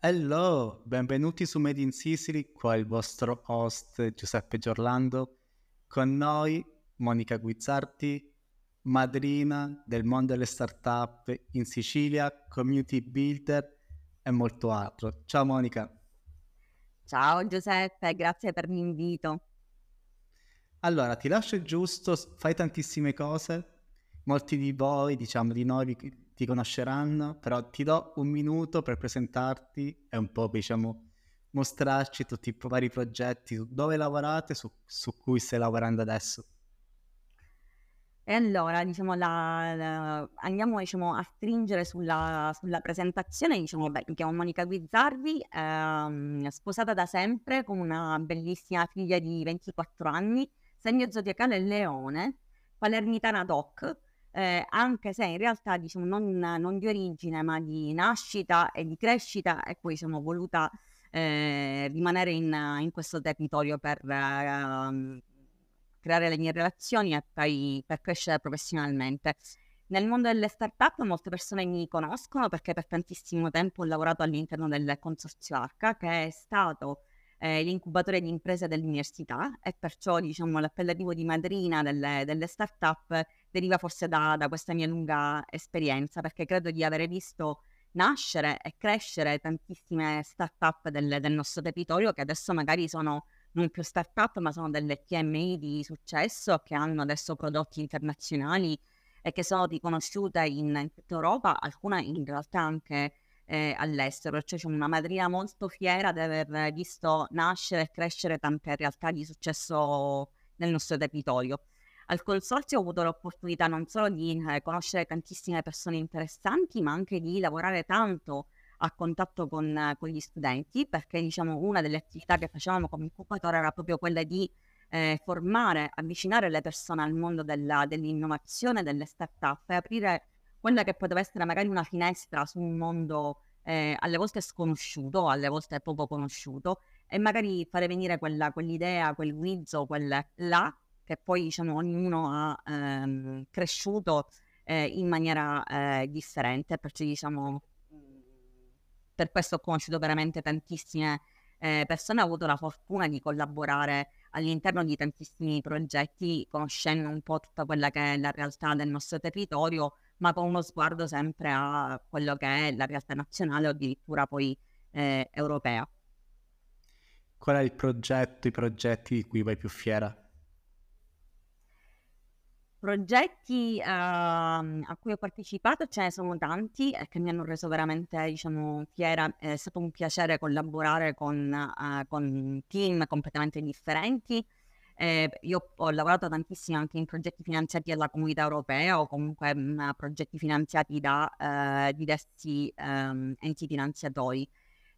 Hello, benvenuti su Made in Sicily, qua il vostro host Giuseppe Giorlando, con noi Monica Guizzarti, madrina del mondo delle startup in Sicilia, community builder e molto altro. Ciao Monica. Ciao Giuseppe, grazie per l'invito. Allora, ti lascio il giusto, fai tantissime cose, molti di voi, diciamo di noi, ti conosceranno, però ti do un minuto per presentarti e un po', diciamo, mostrarci tutti i vari progetti, dove lavorate, su, su cui stai lavorando adesso. E allora, diciamo, la, la, andiamo diciamo, a stringere sulla, sulla presentazione. Diciamo, beh, mi chiamo Monica Guizzardi, ehm, sposata da sempre con una bellissima figlia di 24 anni, segno zodiacale Leone, palermitana doc, eh, anche se in realtà diciamo, non, non, di origine ma di nascita e di crescita e poi sono voluta eh, rimanere in, in, questo territorio per eh, creare le mie relazioni e poi per crescere professionalmente. Nel mondo delle start-up molte persone mi conoscono perché per tantissimo tempo ho lavorato all'interno del consorzio Arca che è stato eh, l'incubatore di imprese dell'università e perciò diciamo, l'appellativo di madrina delle, delle start-up deriva forse da, da, questa mia lunga esperienza perché credo di aver visto nascere e crescere tantissime start-up del, del nostro territorio che adesso magari sono non più start-up ma sono delle PMI di successo che hanno adesso prodotti internazionali e che sono riconosciute in, tutta Europa, alcune in realtà anche eh, all'estero, cioè c'è una madrina molto fiera di aver visto nascere e crescere tante realtà di successo nel nostro territorio. Al consorzio ho avuto l'opportunità non solo di eh, conoscere tantissime persone interessanti, ma anche di lavorare tanto a contatto con, con, gli studenti, perché diciamo una delle attività che facevamo come incubatore era proprio quella di eh, formare, avvicinare le persone al mondo della, dell'innovazione, delle start-up e aprire quella che poteva essere magari una finestra su un mondo eh, alle volte sconosciuto, alle volte poco conosciuto, e magari fare venire quella, quell'idea, quel guizzo, quel là, che poi diciamo, ognuno ha ehm, cresciuto eh, in maniera eh, differente, perciò diciamo, per questo ho conosciuto veramente tantissime eh, persone, ho avuto la fortuna di collaborare all'interno di tantissimi progetti, conoscendo un po' tutta quella che è la realtà del nostro territorio, ma con uno sguardo sempre a quello che è la realtà nazionale o addirittura poi eh, europea. Qual è il progetto, i progetti di cui vai più fiera? Progetti uh, a cui ho partecipato ce ne sono tanti e che mi hanno reso veramente diciamo, fiera. È stato un piacere collaborare con, uh, con team completamente differenti. Eh, io ho lavorato tantissimo anche in progetti finanziati dalla comunità europea o comunque mh, mm, progetti finanziati da eh, diversi um, enti finanziatori.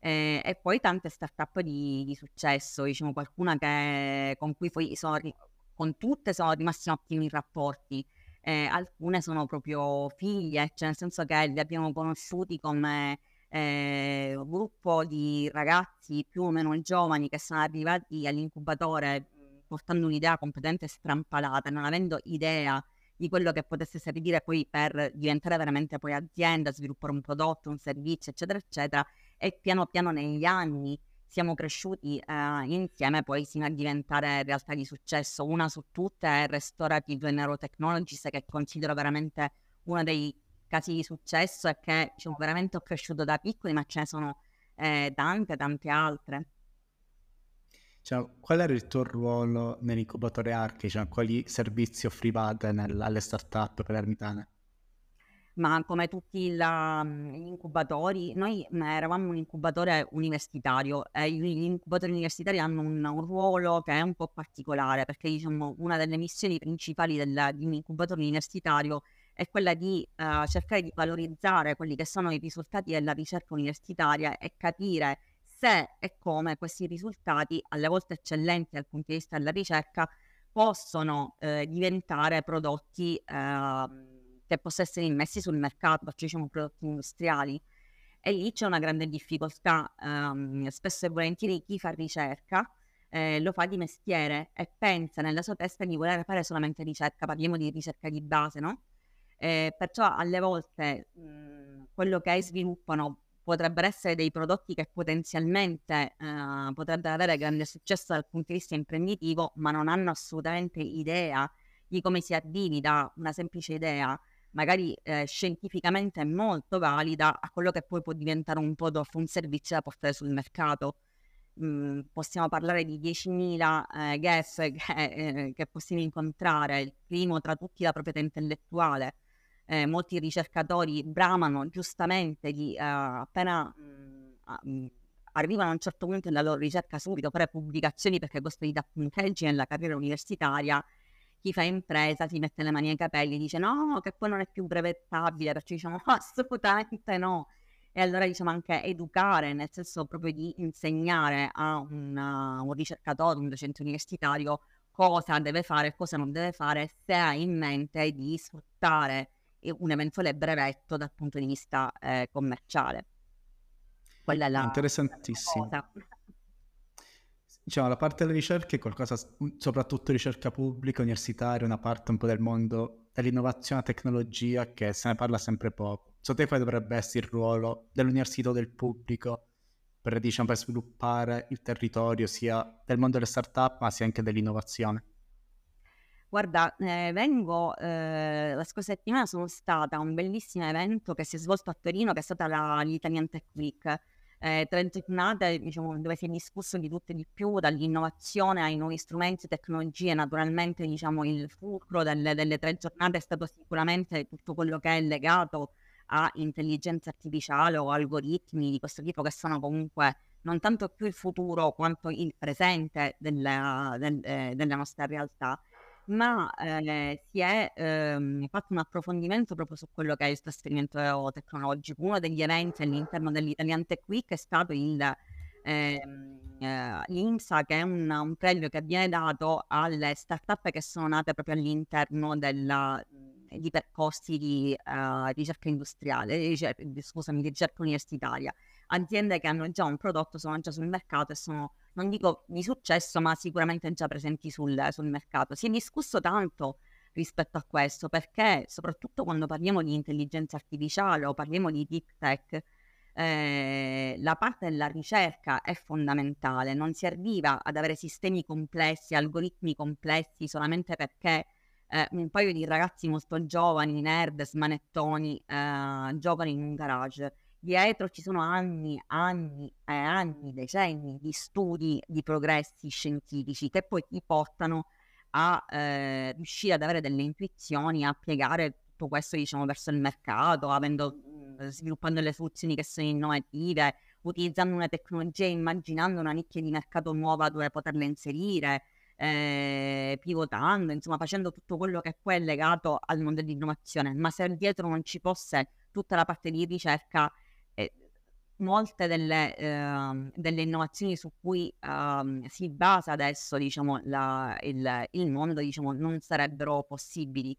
Eh, e poi tante start-up di, di successo, diciamo qualcuna che, con cui poi sono, con tutte sono rimasti ottimi rapporti. Eh, alcune sono proprio figlie, cioè nel senso che li abbiamo conosciuti come eh, un gruppo di ragazzi più o meno giovani che sono arrivati all'incubatore portando un'idea completamente strampalata, non avendo idea di quello che potesse servire poi per diventare veramente poi azienda, sviluppare un prodotto, un servizio, eccetera, eccetera. E piano piano negli anni siamo cresciuti eh, insieme poi sino a diventare realtà di successo. Una su tutte è Restorative Neurotechnologies, che considero veramente uno dei casi di successo e che diciamo, veramente ho cresciuto da piccoli, ma ce ne sono eh, tante, tante altre. Cioè, qual era il tuo ruolo nell'incubatore Archi? Cioè, quali servizi offrivate nel, alle start-up palermitane? Ma come tutti la, gli incubatori, noi eravamo un incubatore universitario e gli incubatori universitari hanno un, un ruolo che è un po' particolare perché diciamo una delle missioni principali del, di un incubatore universitario è quella di uh, cercare di valorizzare quelli che sono i risultati della ricerca universitaria e capire se e come questi risultati, alle volte eccellenti dal punto di vista della ricerca, possono eh, diventare prodotti eh, che possono essere immessi sul mercato, cioè diciamo prodotti industriali. E lì c'è una grande difficoltà. Um, spesso e volentieri chi fa ricerca eh, lo fa di mestiere e pensa nella sua testa di voler fare solamente ricerca, parliamo di ricerca di base, no? Eh, perciò alle volte mh, quello che sviluppano potrebbero essere dei prodotti che potenzialmente eh, potrebbero avere grande successo dal punto di vista imprenditivo, ma non hanno assolutamente idea di come si arrivi da una semplice idea, magari eh, scientificamente molto valida, a quello che poi può diventare un prodotto, un servizio da portare sul mercato. Mm, possiamo parlare di 10.000 eh, guess che, eh, che possiamo incontrare, il primo tra tutti la proprietà intellettuale eh, molti ricercatori bramano giustamente di eh, appena mh, mh, arrivano a un certo punto nella loro ricerca subito fare pubblicazioni perché questo gli dà punteggi nella carriera universitaria chi fa impresa si mette le mani ai capelli e dice no che poi non è più brevettabile perciò diciamo assolutamente no e allora diciamo anche educare nel senso proprio di insegnare a una, un ricercatore un docente universitario cosa deve fare e cosa non deve fare se ha in mente di sfruttare un eventuale brevetto dal punto di vista eh, commerciale. Quella è la interessantissimo. La diciamo, la parte delle ricerche è qualcosa, soprattutto ricerca pubblica, universitaria, una parte un po' del mondo dell'innovazione e tecnologia che se ne parla sempre poco. Secondo te quale dovrebbe essere il ruolo dell'università o del pubblico per, diciamo, per sviluppare il territorio sia del mondo delle start-up ma sia anche dell'innovazione? Giorda, ehm, vengo ehm, la scorsa settimana sono stata a un bellissimo evento che si è svolto a Torino, che è stata la l'Italian Tech Week. Ehm, 3 giornate, diciamo, dove si è discusso di tutto e di più, dall'innovazione ai nuovi strumenti, tecnologie. Naturalmente, diciamo, il fulcro delle delle 3 giornate è stato sicuramente tutto quello che è legato a intelligenza artificiale o algoritmi di questo tipo, che sono comunque non tanto più il futuro quanto il presente della del ehm, della nostra realtà ma eh, si è ehm, fatto un approfondimento proprio su quello che è il trasferimento tecnologico. Uno degli eventi all'interno dell'Italian Tech Week è stato il, ehm, eh, l'IMSA, che è un, un, premio che viene dato alle start-up che sono nate proprio all'interno della, di percorsi di uh, ricerca industriale, ricerca, scusami, di ricerca universitaria. Aziende che hanno già un prodotto, sono già sul mercato e sono non dico di successo, ma sicuramente già presenti sul, sul mercato. Si è discusso tanto rispetto a questo perché soprattutto quando parliamo di intelligenza artificiale o parliamo di deep tech, eh, la parte della ricerca è fondamentale, non si arriva ad avere sistemi complessi, algoritmi complessi solamente perché eh, un paio di ragazzi molto giovani, nerd, smanettoni, eh, giocano in un garage dietro ci sono anni, anni e anni, decenni di studi, di progressi scientifici che poi ti portano a eh, riuscire ad avere delle intuizioni, a piegare tutto questo diciamo verso il mercato, avendo, mh, sviluppando le soluzioni che sono innovative, utilizzando una tecnologia, immaginando una nicchia di mercato nuova dove poterla inserire, eh, pivotando, insomma facendo tutto quello che poi è legato al mondo dell'innovazione. Ma se dietro non ci fosse tutta la parte di ricerca, molte delle, eh, delle, innovazioni su cui eh, si basa adesso diciamo, la, il, il, mondo diciamo, non sarebbero possibili.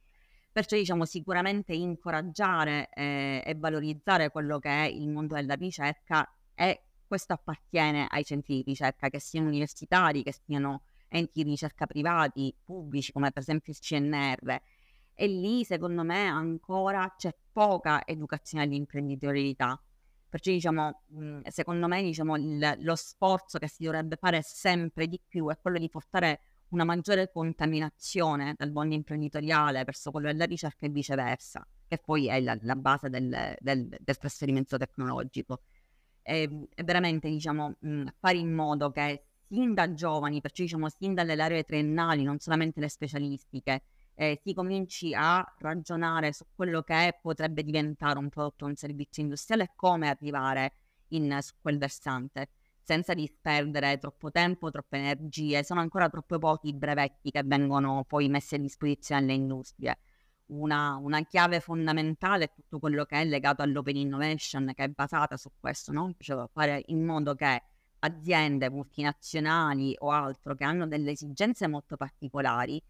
Perciò diciamo, sicuramente incoraggiare eh, e valorizzare quello che è il mondo della ricerca e questo appartiene ai centri di ricerca, che siano universitari, che siano enti di ricerca privati, pubblici, come per esempio il CNR. E lì, secondo me, ancora c'è poca educazione all'imprenditorialità Perciò diciamo, mhmm, secondo me diciamo, il, lo sforzo che si dovrebbe fare sempre di più è quello di portare una maggiore contaminazione dal mondo imprenditoriale verso quello della ricerca e viceversa, che poi è la, la base del, del, del, trasferimento tecnologico. E, ehm, e veramente diciamo, mh, fare in modo che sin da giovani, perciò diciamo sin dalle aree triennali, non solamente le specialistiche, eh, si cominci a ragionare su quello che potrebbe diventare un prodotto o un servizio industriale e come arrivare in, su quel versante senza disperdere troppo tempo, troppe energie. Sono ancora troppo pochi i brevetti che vengono poi messi a disposizione alle industrie. Una, una, chiave fondamentale è tutto quello che è legato all'open innovation, che è basata su questo, no? cioè fare in modo che aziende multinazionali o altro che hanno delle esigenze molto particolari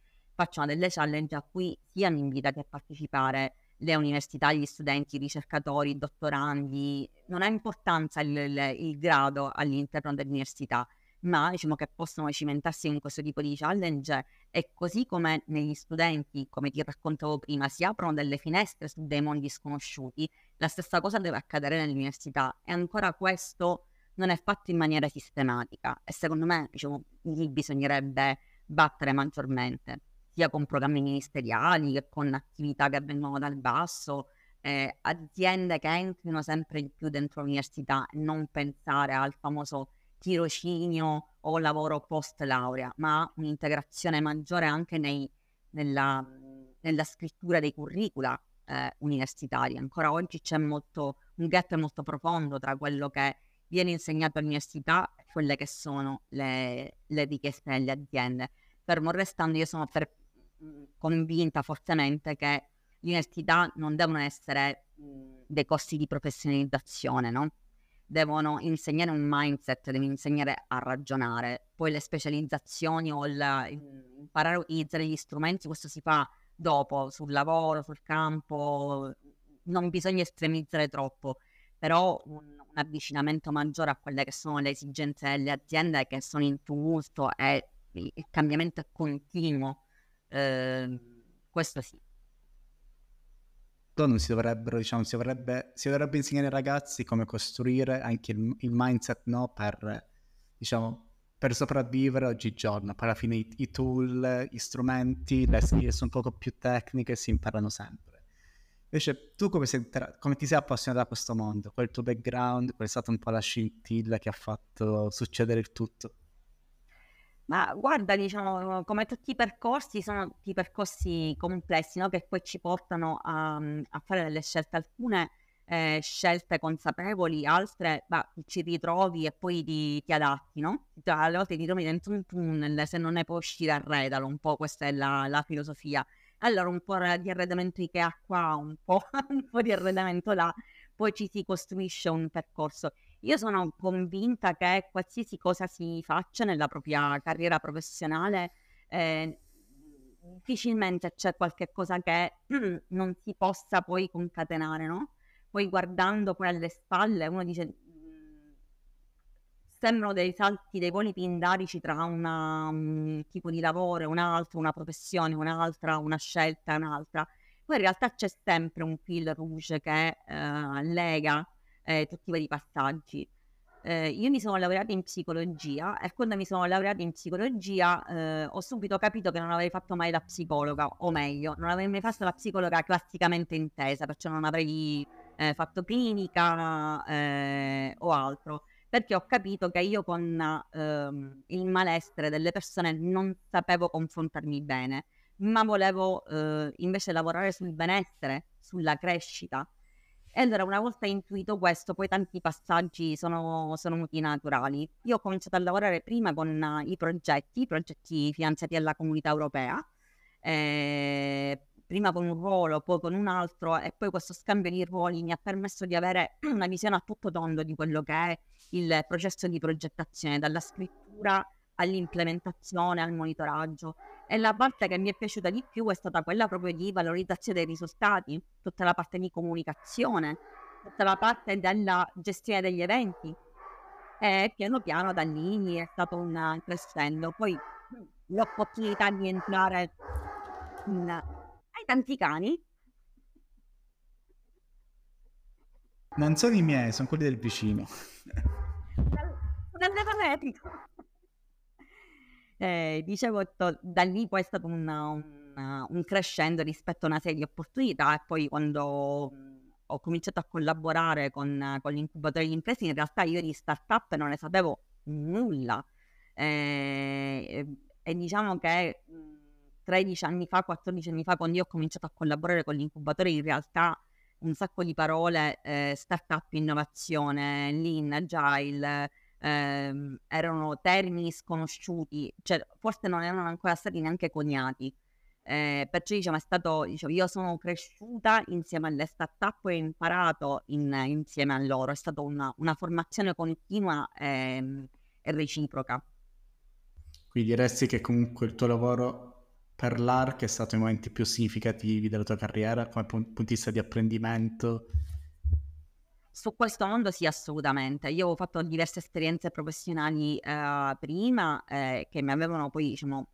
facciano delle challenge a cui siano invitati a partecipare le università, gli studenti, i ricercatori, i dottorandi. Non ha importanza il, il, il grado all'interno dell'università. ma diciamo che possono cimentarsi in questo tipo di challenge e così come negli studenti, come ti raccontavo prima, si aprono delle finestre su dei mondi sconosciuti, la stessa cosa deve accadere nell'università e ancora questo non è fatto in maniera sistematica e secondo me diciamo, lì bisognerebbe battere maggiormente, sia con programmi ministeriali che con attività che avvengono dal basso, eh, aziende che entrino sempre di più dentro l'università e non pensare al famoso tirocinio o lavoro post laurea, ma un'integrazione maggiore anche nei, nella, nella, scrittura dei curricula eh, universitari. Ancora oggi c'è molto, un gap molto profondo tra quello che viene insegnato all'università e quelle che sono le, le richieste delle aziende. Fermo restando, io sono per, convinta fortemente che le università non devono essere dei corsi di professionalizzazione, no? devono insegnare un mindset, devono insegnare a ragionare. Poi le specializzazioni o il, imparare a utilizzare gli strumenti, questo si fa dopo, sul lavoro, sul campo, non bisogna estremizzare troppo, però un, un avvicinamento maggiore a quelle che sono le esigenze delle aziende che sono in tumulto e il cambiamento è continuo, eh, questo sì non si dovrebbero, diciamo, si dovrebbe, si dovrebbe insegnare ai ragazzi come costruire anche il, il mindset no, per, diciamo, per sopravvivere oggigiorno. Poi alla fine i, i tool, gli strumenti, le skill sono un po' più tecniche si imparano sempre. Invece tu come, sei, come, ti sei appassionato a questo mondo? Qual è il tuo background? Qual è stata un po' la scintilla che ha fatto succedere il tutto? Ma guarda, diciamo, come tutti i percorsi, sono tutti percorsi complessi, no? Che poi ci portano a, a fare delle scelte, alcune eh, scelte consapevoli, altre bah, ci ritrovi e poi ti, ti adatti, no? Cioè, alle volte ti trovi dentro un tunnel, se non ne puoi uscire arredalo, un po' questa è la, la filosofia. Allora un po' di arredamento Ikea qua, un po', un po' di arredamento là, poi ci si costruisce un percorso. Io sono convinta che qualsiasi cosa si faccia nella propria carriera professionale, eh, difficilmente c'è qualche cosa che non si possa poi concatenare, no? Poi guardando poi alle spalle uno dice mhmm, sembrano dei salti, dei voli pindarici tra una, un tipo di lavoro un altro, una professione, un'altra, una scelta un'altra. Poi in realtà c'è sempre un fil rouge che eh, lega eh, tutti i passaggi. Eh, io mi sono laureata in psicologia e quando mi sono laureata in psicologia eh, ho subito capito che non avrei fatto mai la psicologa, o meglio, non avrei mai fatto la psicologa classicamente intesa, perciò non avrei eh, fatto clinica eh, o altro, perché ho capito che io con ehm, il malessere delle persone non sapevo confrontarmi bene, ma volevo eh, invece lavorare sul benessere, sulla crescita e allora una volta intuito questo, poi tanti passaggi sono, sono venuti naturali. Io ho cominciato a lavorare prima con i progetti, progetti finanziati dalla comunità europea, eh, prima con un ruolo, poi con un altro e poi questo scambio di ruoli mi ha permesso di avere una visione a tutto tondo di quello che è il processo di progettazione, dalla scrittura all'implementazione, al monitoraggio. E la parte che mi è piaciuta di più è stata quella proprio di valorizzazione dei risultati, tutta la parte di comunicazione, tutta la parte della gestione degli eventi. E piano piano da lì è stato un crescendo. Poi l'opportunità di entrare in... Hai tanti cani? Non sono i miei, sono quelli del vicino. Non ne eh, dicevo, to- da lì poi è stato un, un, un, crescendo rispetto a una serie di opportunità e poi quando ho cominciato a collaborare con, con l'incubatore di imprese, in realtà io di startup non ne sapevo nulla. Eh, e, e, diciamo che 13 anni fa, 14 anni fa, quando io ho cominciato a collaborare con l'incubatore, in realtà un sacco di parole, eh, startup, innovazione, lean, agile, ehm, erano termini sconosciuti, cioè forse non erano ancora stati neanche coniati. Eh, perciò diciamo è stato, diciamo, io sono cresciuta insieme alle start-up e ho imparato in, insieme a loro, è stata una, una formazione continua e, e reciproca. Quindi diresti che comunque il tuo lavoro per l'ARC è stato i momenti più significativi della tua carriera come punto di vista di apprendimento su questo mondo sì, assolutamente. Io ho fatto diverse esperienze professionali eh, prima eh, che mi avevano poi, diciamo,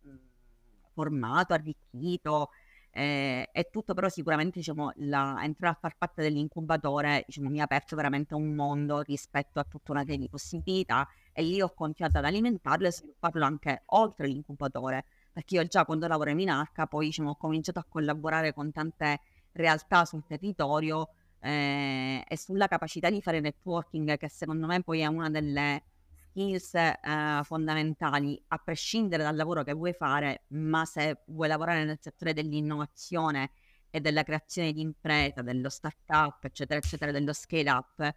formato, arricchito eh, e tutto, però sicuramente, diciamo, la, entrare a far parte dell'incubatore, diciamo, mi ha aperto veramente un mondo rispetto a tutta una serie di possibilità e lì ho continuato ad alimentarlo e svilupparlo anche oltre l'incubatore, perché io già quando lavoro in Arca poi, diciamo, ho cominciato a collaborare con tante realtà sul territorio eh, e sulla capacità di fare networking, che secondo me poi è una delle skills eh, fondamentali, a prescindere dal lavoro che vuoi fare, ma se vuoi lavorare nel settore dell'innovazione e della creazione di impresa, dello startup, eccetera, eccetera, dello scale up,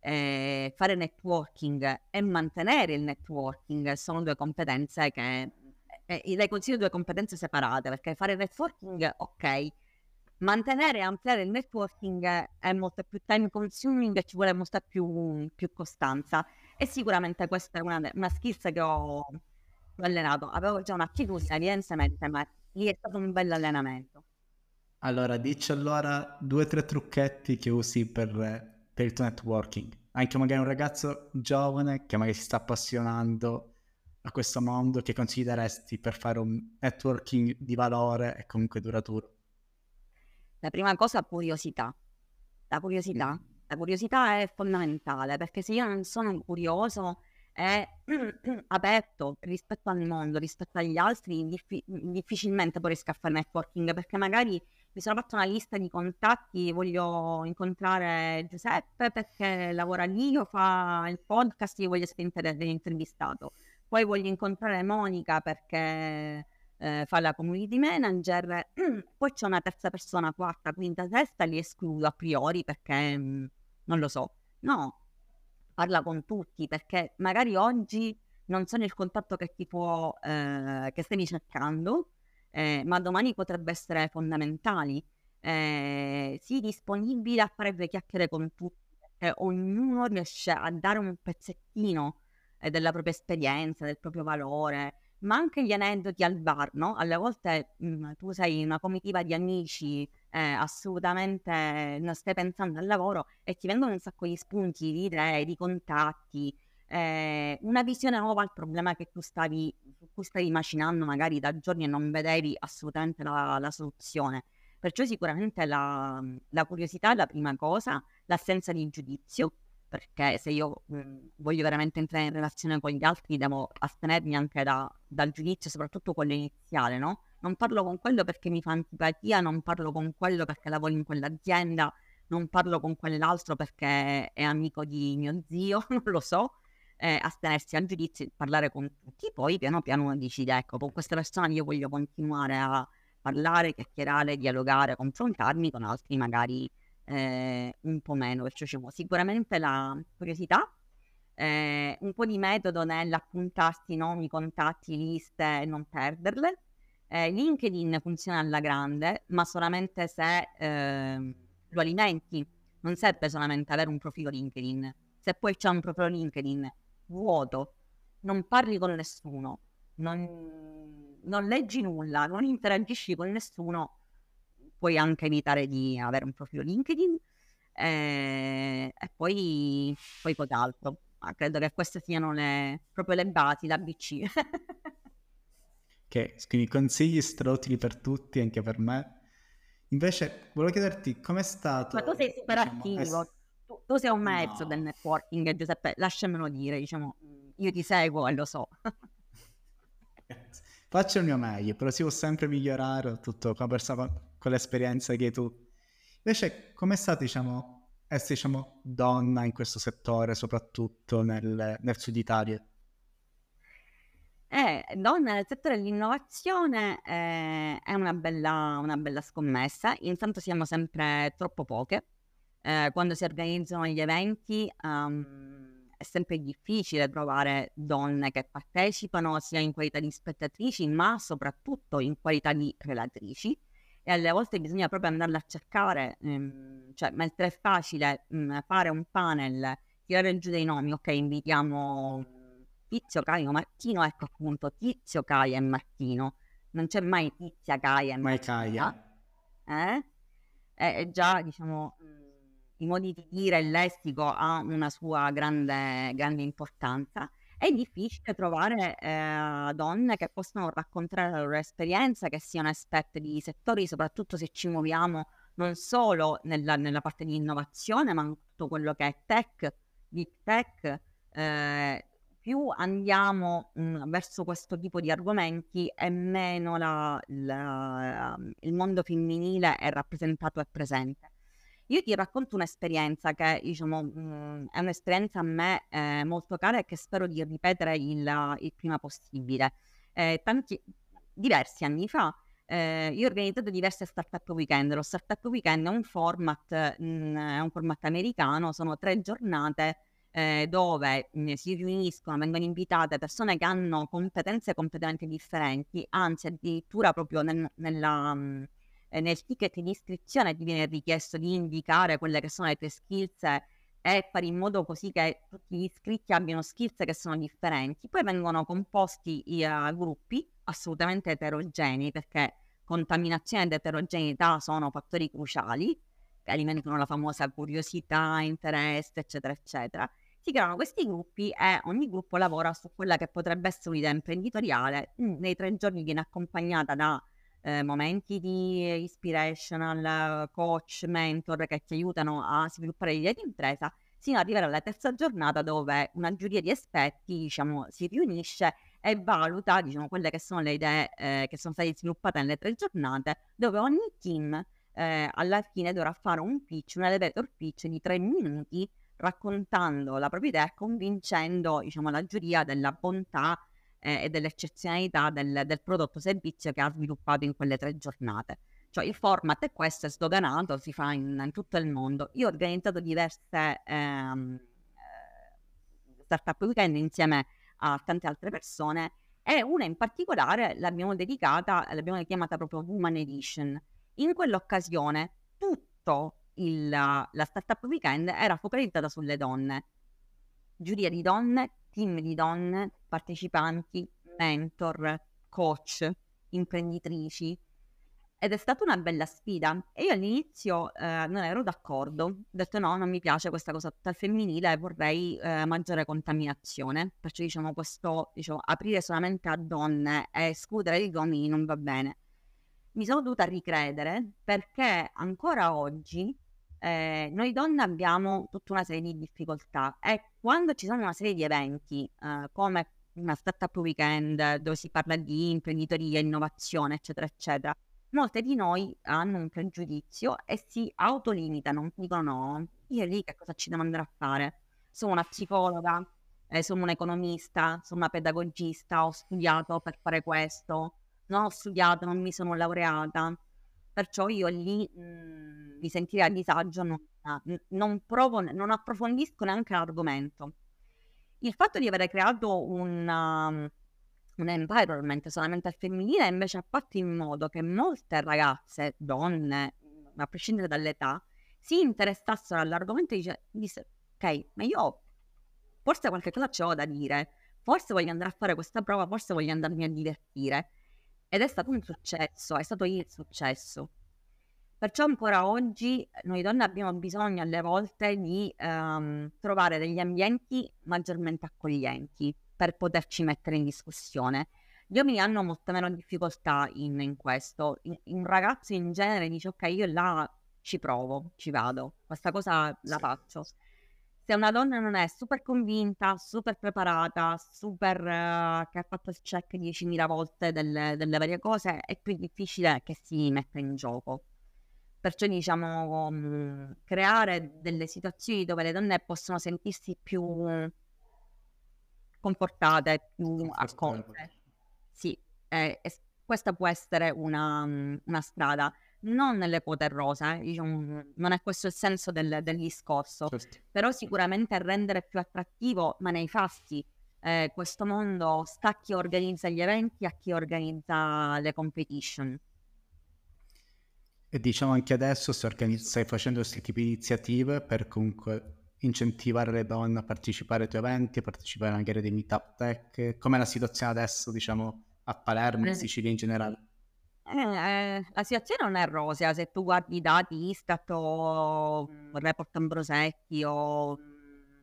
eh, fare networking e mantenere il networking sono due competenze che eh, le consiglio due competenze separate perché fare networking ok mantenere e ampliare il networking è molto più time consuming e ci vuole molta più, più costanza. E sicuramente questa è una, una skills che ho allenato. Avevo già un'attitudine, evidentemente, ma lì è stato un bel allenamento. Allora, dici allora due o tre trucchetti che usi per, per il tuo networking. Anche magari un ragazzo giovane che magari si sta appassionando a questo mondo, che consiglieresti per fare un networking di valore e comunque duraturo? La prima cosa, curiosità. La curiosità. La curiosità è fondamentale perché se io non sono curioso e aperto rispetto al mondo, rispetto agli altri, diffi- difficilmente poi riesco a fare networking perché magari mi sono fatto una lista di contatti, voglio incontrare Giuseppe perché lavora lì o fa il podcast, io voglio essere inter- intervistato. Poi voglio incontrare Monica perché eh, fa la community manager, poi c'è una terza persona, quarta, quinta, sesta, li escludo a priori perché mh, mm, non lo so. No, parla con tutti perché magari oggi non sono il contatto che ti può, eh, che stai cercando, eh, ma domani potrebbe essere fondamentale. Eh, sii disponibile a fare due chiacchiere con tutti perché ognuno riesce a dare un pezzettino eh, della propria esperienza, del proprio valore ma anche gli aneddoti al bar, no? Alle volte mh, mm, tu sei una comitiva di amici, eh, assolutamente non stai pensando al lavoro e ti vengono un sacco di spunti, di idee, di contatti, eh, una visione nuova al problema che tu stavi, cui stavi macinando magari da giorni e non vedevi assolutamente la, la soluzione. Perciò sicuramente la, la curiosità è la prima cosa, l'assenza di giudizio, perché se io mh, mhmm, voglio veramente entrare in relazione con gli altri devo astenermi anche da, dal giudizio, soprattutto quello iniziale, no? Non parlo con quello perché mi fa antipatia, non parlo con quello perché lavoro in quell'azienda, non parlo con quell'altro perché è amico di mio zio, non lo so. Eh, astenersi al giudizio, parlare con tutti, poi piano piano uno decide, ecco, con questa persona io voglio continuare a parlare, chiacchierare, dialogare, confrontarmi con altri magari eh, un po' meno, perciò diciamo, sicuramente la curiosità, eh, un po' di metodo nell'appuntarsi nomi, contatti, liste e non perderle. Eh, LinkedIn funziona alla grande, ma solamente se ehm, lo alimenti. Non serve solamente avere un profilo LinkedIn. Se poi c'è un profilo LinkedIn vuoto, non parli con nessuno, non, non leggi nulla, non interagisci con nessuno, puoi anche evitare di avere un profilo LinkedIn eh, e poi, poi cos'altro. Ma credo che queste siano le, proprio le basi, l'ABC. ok, quindi consigli strautili per tutti, anche per me. Invece, volevo chiederti com'è stato... Ma tu sei super diciamo, attivo, tu, tu, sei un mezzo no. del networking, Giuseppe, lasciamelo dire, diciamo, io ti seguo e lo so. Faccio il mio meglio, però si può sempre migliorare tutto come persona con l'esperienza che tu. Invece, com'è stato, diciamo, essere, diciamo, donna in questo settore, soprattutto nel, nel sud Italia? Eh, donna nel settore dell'innovazione eh, è una bella, una bella, scommessa. Intanto siamo sempre troppo poche. Eh, quando si organizzano gli eventi um, è sempre difficile trovare donne che partecipano sia in qualità di spettatrici, ma soprattutto in qualità di relatrici e alle volte bisogna proprio andarla a cercare, ehm, cioè mentre è facile mh, mm, fare un panel, tirare giù dei nomi, ok, invitiamo Tizio, Caio, Martino, ecco appunto Tizio, Caio e Martino, non c'è mai Tizia, Caia e Martino. Caia. Eh? È già, diciamo, mm, i modi di dire, il lessico ha una sua grande, grande importanza. È difficile trovare eh, donne che possano raccontare la loro esperienza, che siano esperte di settori, soprattutto se ci muoviamo non solo nella, nella parte di innovazione, ma in tutto quello che è tech, deep tech. Eh, più andiamo mh, mm, verso questo tipo di argomenti e meno la, la, il mondo femminile è rappresentato e presente. Io ti racconto un'esperienza che diciamo, mh, mm, è un'esperienza a me eh, molto cara e che spero di ripetere il, il prima possibile. Eh, tanti, diversi anni fa eh, io ho organizzato diverse startup weekend. Lo startup weekend è un format, mh, mm, è un format americano, sono tre giornate eh, dove mh, si riuniscono, vengono invitate persone che hanno competenze completamente differenti, anzi addirittura proprio nel, nella, mh, nel ticket di iscrizione ti viene richiesto di indicare quelle che sono le tue skills e fare in modo così che tutti gli iscritti abbiano skills che sono differenti. Poi vengono composti i uh, gruppi assolutamente eterogenei perché contaminazione ed eterogeneità sono fattori cruciali che alimentano la famosa curiosità, interesse, eccetera, eccetera si creano questi gruppi e ogni gruppo lavora su quella che potrebbe essere un'idea imprenditoriale. Mm, nei tre giorni viene accompagnata da eh, momenti di inspirational, coach, mentor che ti aiutano a sviluppare l'idea di impresa, sino ad arrivare alla terza giornata dove una giuria di esperti diciamo, si riunisce e valuta diciamo, quelle che sono le idee eh, che sono state sviluppate nelle tre giornate, dove ogni team eh, alla fine dovrà fare un pitch, un elevator pitch di tre minuti raccontando la propria idea e convincendo diciamo, la giuria della bontà eh, e dell'eccezionalità del, del prodotto servizio che ha sviluppato in quelle tre giornate. Cioè il format è questo, è sdoganato, si fa in, in tutto il mondo. Io ho organizzato diverse ehm, eh, startup weekend insieme a tante altre persone e una in particolare l'abbiamo dedicata, l'abbiamo chiamata proprio Woman Edition. In quell'occasione tutto il, la startup weekend era focalizzata sulle donne. Giuria di donne, team di donne, partecipanti, mentor, coach, imprenditrici. Ed è stata una bella sfida e io all'inizio eh, non ero d'accordo, ho detto no, non mi piace questa cosa tutta femminile, vorrei eh, maggiore contaminazione, perciò diciamo questo, diciamo, aprire solamente a donne e escludere gli uomini non va bene. Mi sono dovuta ricredere perché ancora oggi eh, noi donne abbiamo tutta una serie di difficoltà e quando ci sono una serie di eventi eh, come una startup weekend dove si parla di imprenditoria, innovazione, eccetera, eccetera, molte di noi hanno un pregiudizio e si autolimitano, dicono no, io lì che cosa ci devo andare a fare? Sono una psicologa, eh, sono un economista, sono una pedagogista, ho studiato per fare questo, non ho studiato, non mi sono laureata, perciò io lì mh, mhmm, mi sentirei a disagio, non, non, provo, non approfondisco neanche l'argomento. Il fatto di avere creato un, um, un environment solamente al femminile invece ha fatto in modo che molte ragazze, donne, a prescindere dall'età, si interessassero all'argomento e dice, disse, ok, ma io forse qualche cosa c'ho da dire, forse voglio andare a fare questa prova, forse voglio andarmi a divertire. Ed è stato un successo, è stato il successo. Perciò ancora oggi noi donne abbiamo bisogno alle volte di um, trovare degli ambienti maggiormente accoglienti per poterci mettere in discussione. Gli uomini hanno molta meno difficoltà in, in questo. In, un ragazzo in genere dice ok, io là ci provo, ci vado, questa cosa la faccio se una donna non è super convinta, super preparata, super uh, che ha fatto il check 10.000 volte delle, delle, varie cose, è più difficile che si metta in gioco. Perciò diciamo um, creare delle situazioni dove le donne possono sentirsi più comportate, più accolte. Sì, eh, questa può essere una, una strada non nelle quote rosa, eh, diciamo, non è questo il senso del, del discorso, certo. però sicuramente rendere più attrattivo, ma nei fatti, eh, questo mondo sta a chi organizza gli eventi, a chi organizza le competition. E diciamo anche adesso stai, organizz- stai facendo questi tipi di iniziative per comunque incentivare le donne a partecipare ai tuoi eventi, a partecipare magari a dei meetup tech. Com'è la situazione adesso, diciamo, a Palermo, in Sicilia in generale? Eh, la situazione non è rosea, se tu guardi i dati Istat o report Ambrosetti o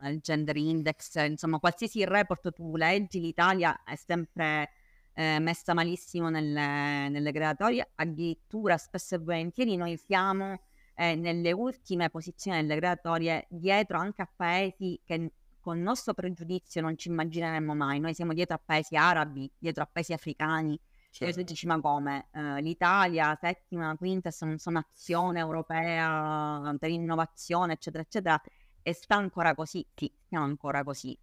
il gender index, insomma qualsiasi report tu leggi, l'Italia è sempre eh, messa malissimo nelle, nelle graduatorie, addirittura spesso e volentieri noi siamo eh, nelle ultime posizioni nelle graduatorie dietro anche a paesi che con il nostro pregiudizio non ci immagineremmo mai, noi siamo dietro a paesi arabi, dietro a paesi africani, Certo. E tu dici, ma come? Uh, L'Italia, settima, quinta, sono, sono nazione europea per l'innovazione, eccetera, eccetera, e sta ancora così, sì, stiamo ancora così,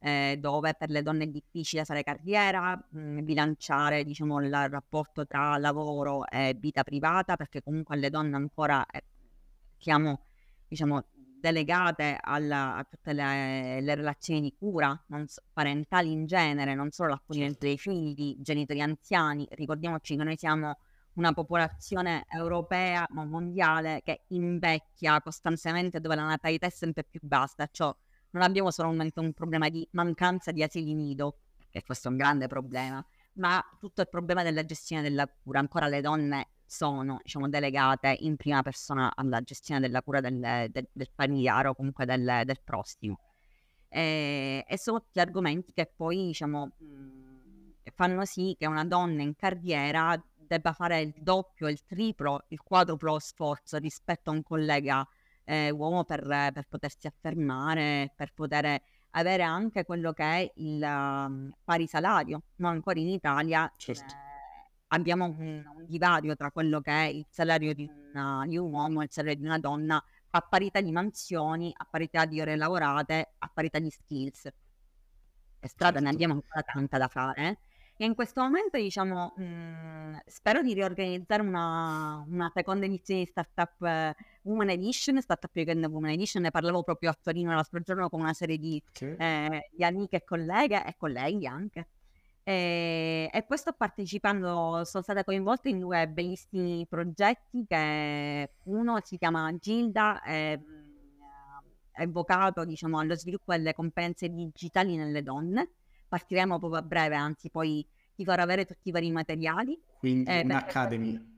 eh, dove per le donne è difficile fare carriera, mh, mm, bilanciare, diciamo, il rapporto tra lavoro e vita privata, perché comunque alle donne ancora eh, siamo, diciamo, delegate alla, a tutte le, le, relazioni di cura so, parentali in genere, non solo l'accudimento dei figli, genitori anziani. Ricordiamoci che noi siamo una popolazione europea ma mondiale che invecchia costantemente dove la natalità è sempre più bassa, cioè non abbiamo solamente un problema di mancanza di asili nido, che questo è un grande problema, ma tutto il problema della gestione della cura. Ancora le donne sono diciamo, delegate in prima persona alla gestione della cura del, del, del familiare o comunque del, del prossimo. E, e, sono tutti argomenti che poi diciamo, fanno sì che una donna in carriera debba fare il doppio, il triplo, il quadruplo sforzo rispetto a un collega eh, uomo per, per, potersi affermare, per poter avere anche quello che è il um, pari salario, ma ancora in Italia. Certo. Eh, abbiamo un, un divario tra quello che è il salario di, una, di un uomo e il salario di una donna a parità di mansioni, a parità di ore lavorate, a parità di skills. E strada certo. ne abbiamo ancora tanta da fare. E in questo momento, diciamo, mh, mhmm, spero di riorganizzare una, una seconda edizione di Startup eh, Woman Edition, Startup Weekend Woman Edition. Ne parlavo proprio a Torino l'altro giorno con una serie di, okay. eh, di amiche e colleghe e colleghi anche. E, e poi sto partecipando, sono stata coinvolta in due bellissimi progetti che uno si chiama Gilda, è, è vocato diciamo, allo sviluppo delle competenze digitali nelle donne. Partiremo proprio a breve, anzi poi ti farò avere tutti i vari materiali. Quindi eh, un'academy.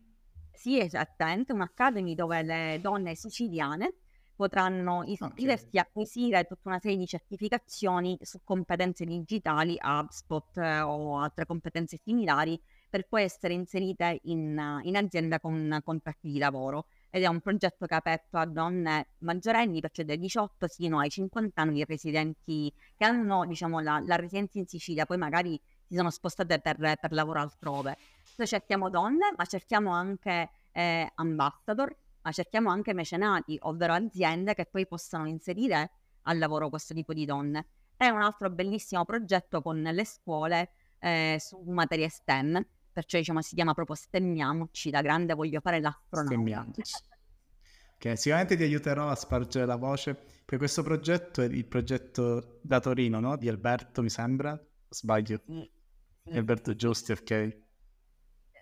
Sì, esattamente, un'academy dove le donne siciliane potranno iscriversi e acquisire tutta una serie di certificazioni su competenze digitali, HubSpot eh, o altre competenze similari per poi essere inserite in, in azienda con contratti di lavoro ed è un progetto che è aperto a donne maggiorenni, perché dai 18 fino ai 50 anni residenti che hanno diciamo, la, la, residenza in Sicilia, poi magari si sono spostate per, per lavoro altrove. Noi cerchiamo donne, ma cerchiamo anche eh, ambassador ma cerchiamo anche mecenati, ovvero aziende che poi possano inserire al lavoro questo tipo di donne. È un altro bellissimo progetto con le scuole eh, su materie STEM, perciò diciamo si chiama proprio Stemmiamoci, da grande voglio fare l'astronauta. Stemmiamoci. Che sicuramente ti aiuterò a spargere la voce, perché questo progetto è il progetto da Torino, no? Di Alberto, mi sembra? Sbaglio? Sì. sì. Alberto Giusti, ok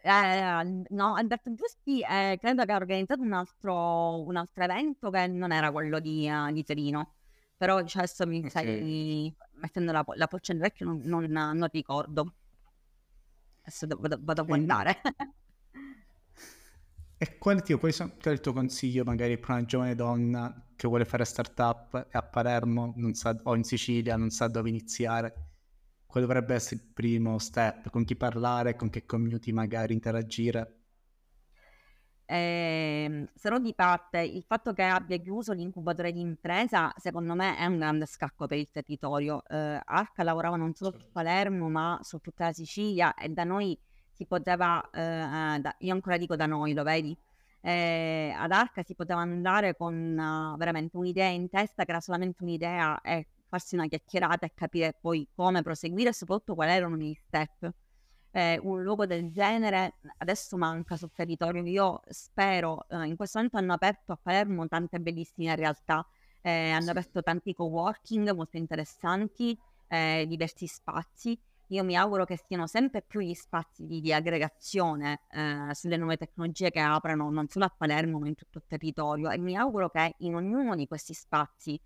eh, no, Alberto Giusti eh, credo che ha organizzato un altro, un altro evento che non era quello di, uh, di Torino. Però cioè, adesso mi okay. stai mettendo la, la polce nell'orecchio, non, non, non, ricordo. Adesso vado, vado a guardare. E qual, tipo, qual è il tuo consiglio magari per una giovane donna che vuole fare startup e a Palermo sa, o in Sicilia non sa dove iniziare? Quale dovrebbe essere il primo step? Con chi parlare, con che community magari interagire? Eh, sarò di parte, il fatto che abbia chiuso l'incubatore di impresa secondo me è un grande scacco per il territorio. Eh, Arca lavorava non solo certo. su Palermo ma su tutta la Sicilia e da noi si poteva, eh, da, io ancora dico da noi, lo vedi? Eh, ad Arca si poteva andare con uh, veramente un'idea in testa che era solamente un'idea e farsi una chiacchierata e capire poi come proseguire e soprattutto quali erano gli step. Eh, un luogo del genere adesso manca sul territorio. Io spero, eh, in questo momento hanno aperto a Palermo tante bellissime realtà, eh, hanno aperto tanti co-working molto interessanti, eh, diversi spazi. Io mi auguro che siano sempre più gli spazi di, di aggregazione eh, sulle nuove tecnologie che aprono non solo a Palermo ma in tutto il territorio e mi auguro che in ognuno di questi spazi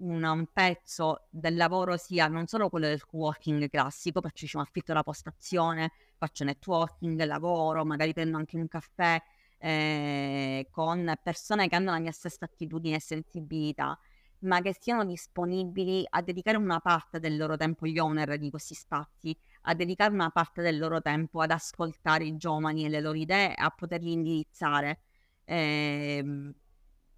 una, un pezzo del lavoro sia non solo quello del co-working classico, perché ci affitto la postazione, faccio networking, lavoro, magari prendo anche un caffè eh, con persone che hanno la mia stessa attitudine e sensibilità, ma che siano disponibili a dedicare una parte del loro tempo, gli owner di questi spazi, a dedicare una parte del loro tempo ad ascoltare i giovani e le loro idee, a poterli indirizzare. Eh,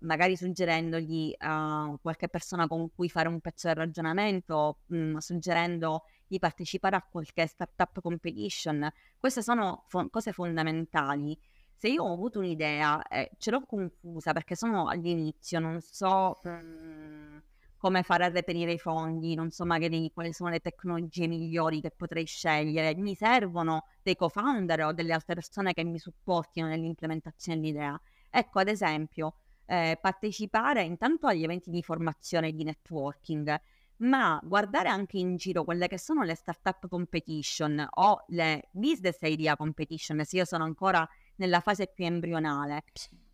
magari suggerendogli a qualche persona con cui fare un pezzo del ragionamento, mh, mm, suggerendo di partecipare a qualche startup competition. Queste sono fo- cose fondamentali. Se io ho avuto un'idea, eh, ce l'ho confusa perché sono all'inizio, non so mh, mm, come fare a reperire i fondi, non so magari quali sono le tecnologie migliori che potrei scegliere, mi servono dei co-founder o delle altre persone che mi supportino nell'implementazione dell'idea. Ecco, ad esempio, eh, partecipare intanto agli eventi di formazione e di networking, ma guardare anche in giro quelle che sono le startup competition o le business idea competition, se io sono ancora nella fase più embrionale,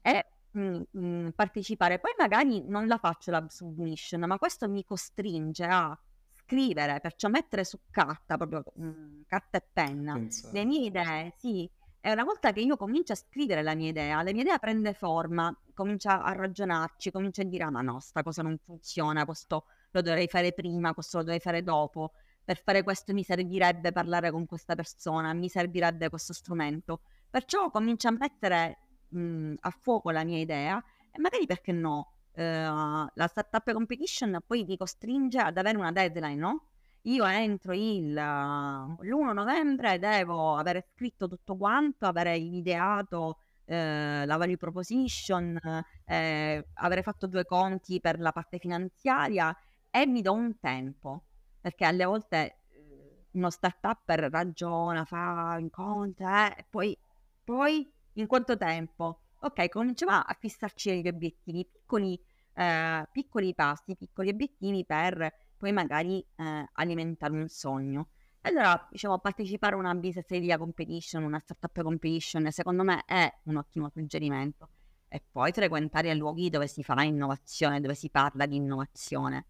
e mh, mm, mh, mm, partecipare. Poi magari non la faccio la submission, ma questo mi costringe a scrivere, perciò mettere su carta, proprio mh, mm, carta e penna, Pensate. le mie idee, sì, e una volta che io comincio a scrivere la mia idea, la mia idea prende forma, comincia a ragionarci, comincia a dire, ah, ma no, sta cosa non funziona, questo lo dovrei fare prima, questo lo dovrei fare dopo, per fare questo mi servirebbe parlare con questa persona, mi servirebbe questo strumento. Perciò comincio a mettere mh, a fuoco la mia idea e magari perché no, eh, la startup competition poi ti costringe ad avere una deadline, no? Io entro il, l'1 novembre, devo aver scritto tutto quanto, avere ideato eh, la value proposition, eh, avere fatto due conti per la parte finanziaria e mi do un tempo, perché alle volte eh, uno startup ragiona, fa, incontra, eh, poi, poi in quanto tempo? Ok, cominciamo a fissarci gli obiettivi, piccoli, eh, piccoli passi, piccoli obiettivi per poi magari eh, alimentare un sogno. Allora, diciamo, partecipare a una business idea competition, una startup competition, secondo me è un ottimo suggerimento. E poi frequentare luoghi dove si fa innovazione, dove si parla di innovazione.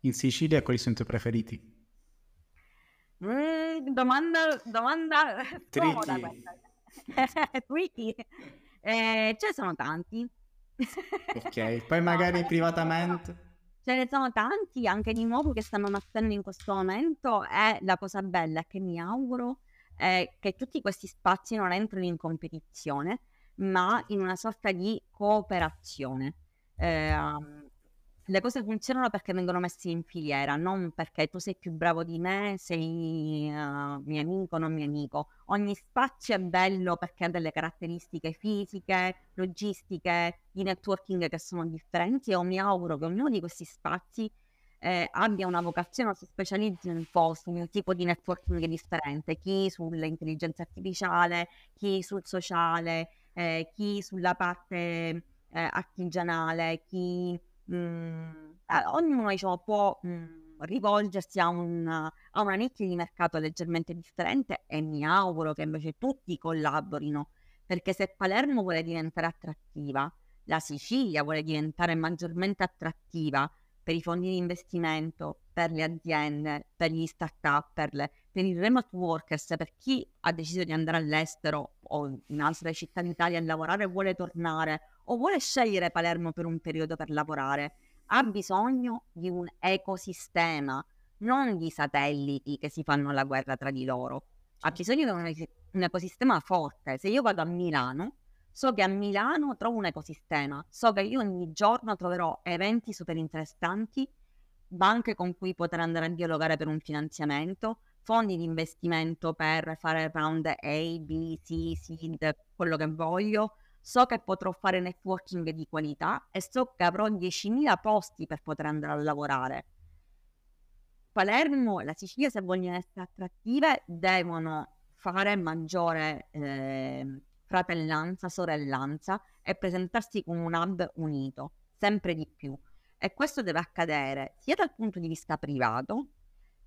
In Sicilia quali sono i tuoi preferiti? Mm, domanda, domanda Tricky. Tricky. Eh, ce ne sono tanti. ok, poi magari privatamente. Ce ne sono tanti anche di nuovo che stanno nascendo in questo momento e la cosa bella è che mi auguro è che tutti questi spazi non entrino in competizione, ma in una sorta di cooperazione. Eh, le cose funzionano perché vengono messe in filiera, non perché tu sei più bravo di me, sei uh, mio amico non mio amico. Ogni spazio è bello perché ha delle caratteristiche fisiche, logistiche, di networking che sono differenti e io mi auguro che ognuno di questi spazi eh, abbia una vocazione o si specializzi in un posto, in un tipo di networking differente, chi sull'intelligenza artificiale, chi sul sociale, eh, chi sulla parte eh, artigianale, chi mh, ognuno diciamo, può mh, rivolgersi a, un, a una nicchia di mercato leggermente differente e mi auguro che invece tutti collaborino, perché se Palermo vuole diventare attrattiva, la Sicilia vuole diventare maggiormente attrattiva per i fondi di investimento, per le aziende, per gli start-up, per, le, per i remote workers, per chi ha deciso di andare all'estero o in altre città d'Italia a lavorare e vuole tornare o vuole scegliere Palermo per un periodo per lavorare, ha bisogno di un ecosistema, non di satelliti che si fanno la guerra tra di loro. Ha bisogno di un, un ecosistema forte. Se io vado a Milano, so che a Milano trovo un ecosistema, so che io ogni giorno troverò eventi super interessanti, banche con cui poter andare a dialogare per un finanziamento, fondi di investimento per fare round A, B, C, seed, quello che voglio, so che potrò fare networking di qualità e so che avrò 10.000 posti per poter andare a lavorare. Palermo e la Sicilia, se vogliono essere attrattive, devono fare maggiore eh, fratellanza, sorellanza e presentarsi come un hub unito, sempre di più. E questo deve accadere sia dal punto di vista privato,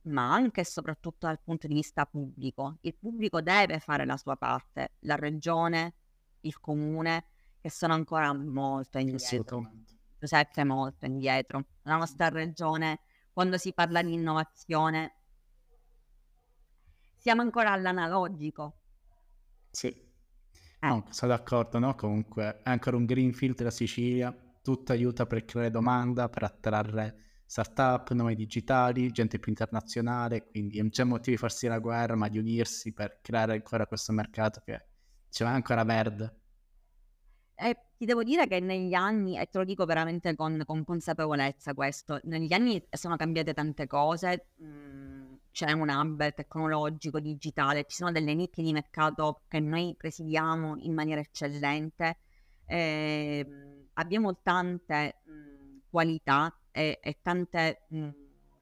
ma anche e soprattutto dal punto di vista pubblico. Il pubblico deve fare la sua parte, la regione, il comune, che sono ancora molto indietro. sempre molto indietro. La nostra regione, quando si parla di innovazione, siamo ancora all'analogico. Sì, eh. no, sono d'accordo, no? Comunque è ancora un greenfield della Sicilia, tutto aiuta per creare domanda, per attrarre startup, nomi digitali, gente più internazionale, quindi non c'è motivo di farsi la guerra, ma di unirsi per creare ancora questo mercato che c'è ancora verde. E ti devo dire che negli anni, e te lo dico veramente con, con consapevolezza questo, negli anni sono cambiate tante cose, mm, c'è un hub tecnologico, digitale, ci sono delle nicchie di mercato che noi presidiamo in maniera eccellente, eh, abbiamo tante mm, qualità e, e tante mh,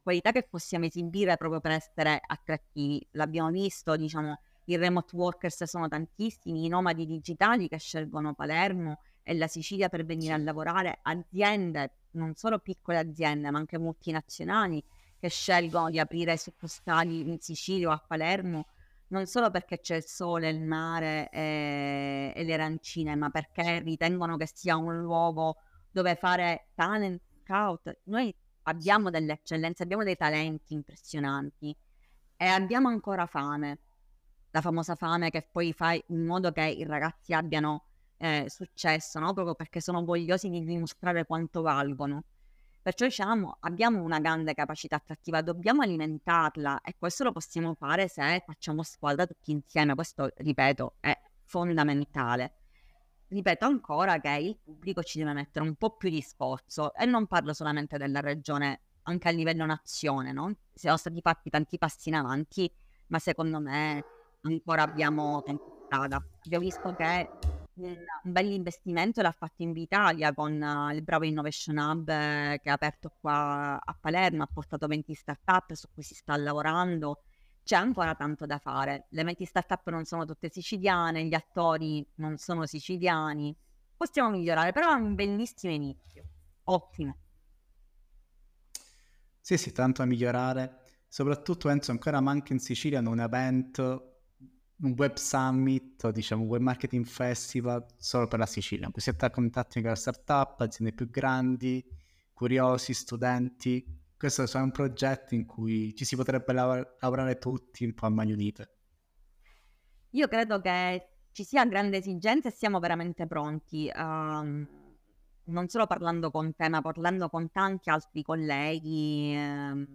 qualità che possiamo esibire proprio per essere attrattivi. L'abbiamo visto, diciamo, i remote workers sono tantissimi, i nomadi digitali che scelgono Palermo e la Sicilia per venire a lavorare, aziende, non solo piccole aziende, ma anche multinazionali che scelgono di aprire succursali in Sicilia o a Palermo, non solo perché c'è il sole, il mare e, e le arancine, ma perché ritengono che sia un luogo dove fare talent scout. Noi abbiamo delle eccellenze, abbiamo dei talenti impressionanti e abbiamo ancora fame la famosa fame che poi fai in modo che i ragazzi abbiano eh, successo, no? proprio perché sono vogliosi di dimostrare quanto valgono. Perciò diciamo, abbiamo una grande capacità attrattiva, dobbiamo alimentarla e questo lo possiamo fare se facciamo squadra tutti insieme. Questo, ripeto, è fondamentale. Ripeto ancora che il pubblico ci deve mettere un po' più di sforzo e non parlo solamente della regione, anche a livello nazione, no? Siamo stati fatti tanti passi in avanti, ma secondo me ancora abbiamo tanta strada. Abbiamo visto che un bel investimento l'ha fatto in Italia con uh, il Bravo Innovation Hub eh, che ha aperto qua a Palermo, ha portato 20 startup su cui si sta lavorando. C'è ancora tanto da fare. Le 20 startup non sono tutte siciliane, gli attori non sono siciliani. Possiamo migliorare, però è un bellissimo inizio. Ottimo. Sì, sì, tanto a migliorare. Soprattutto penso ancora manca in Sicilia un evento un web summit o diciamo un web marketing festival solo per la Sicilia, in cui si entra a contatti con le startup, aziende più grandi, curiosi, studenti. Questo è un progetto in cui ci si potrebbe lav- lavorare tutti un po' a mani unite. Io credo che ci sia grande esigenza e siamo veramente pronti. Um, non solo parlando con te, ma parlando con tanti altri colleghi um,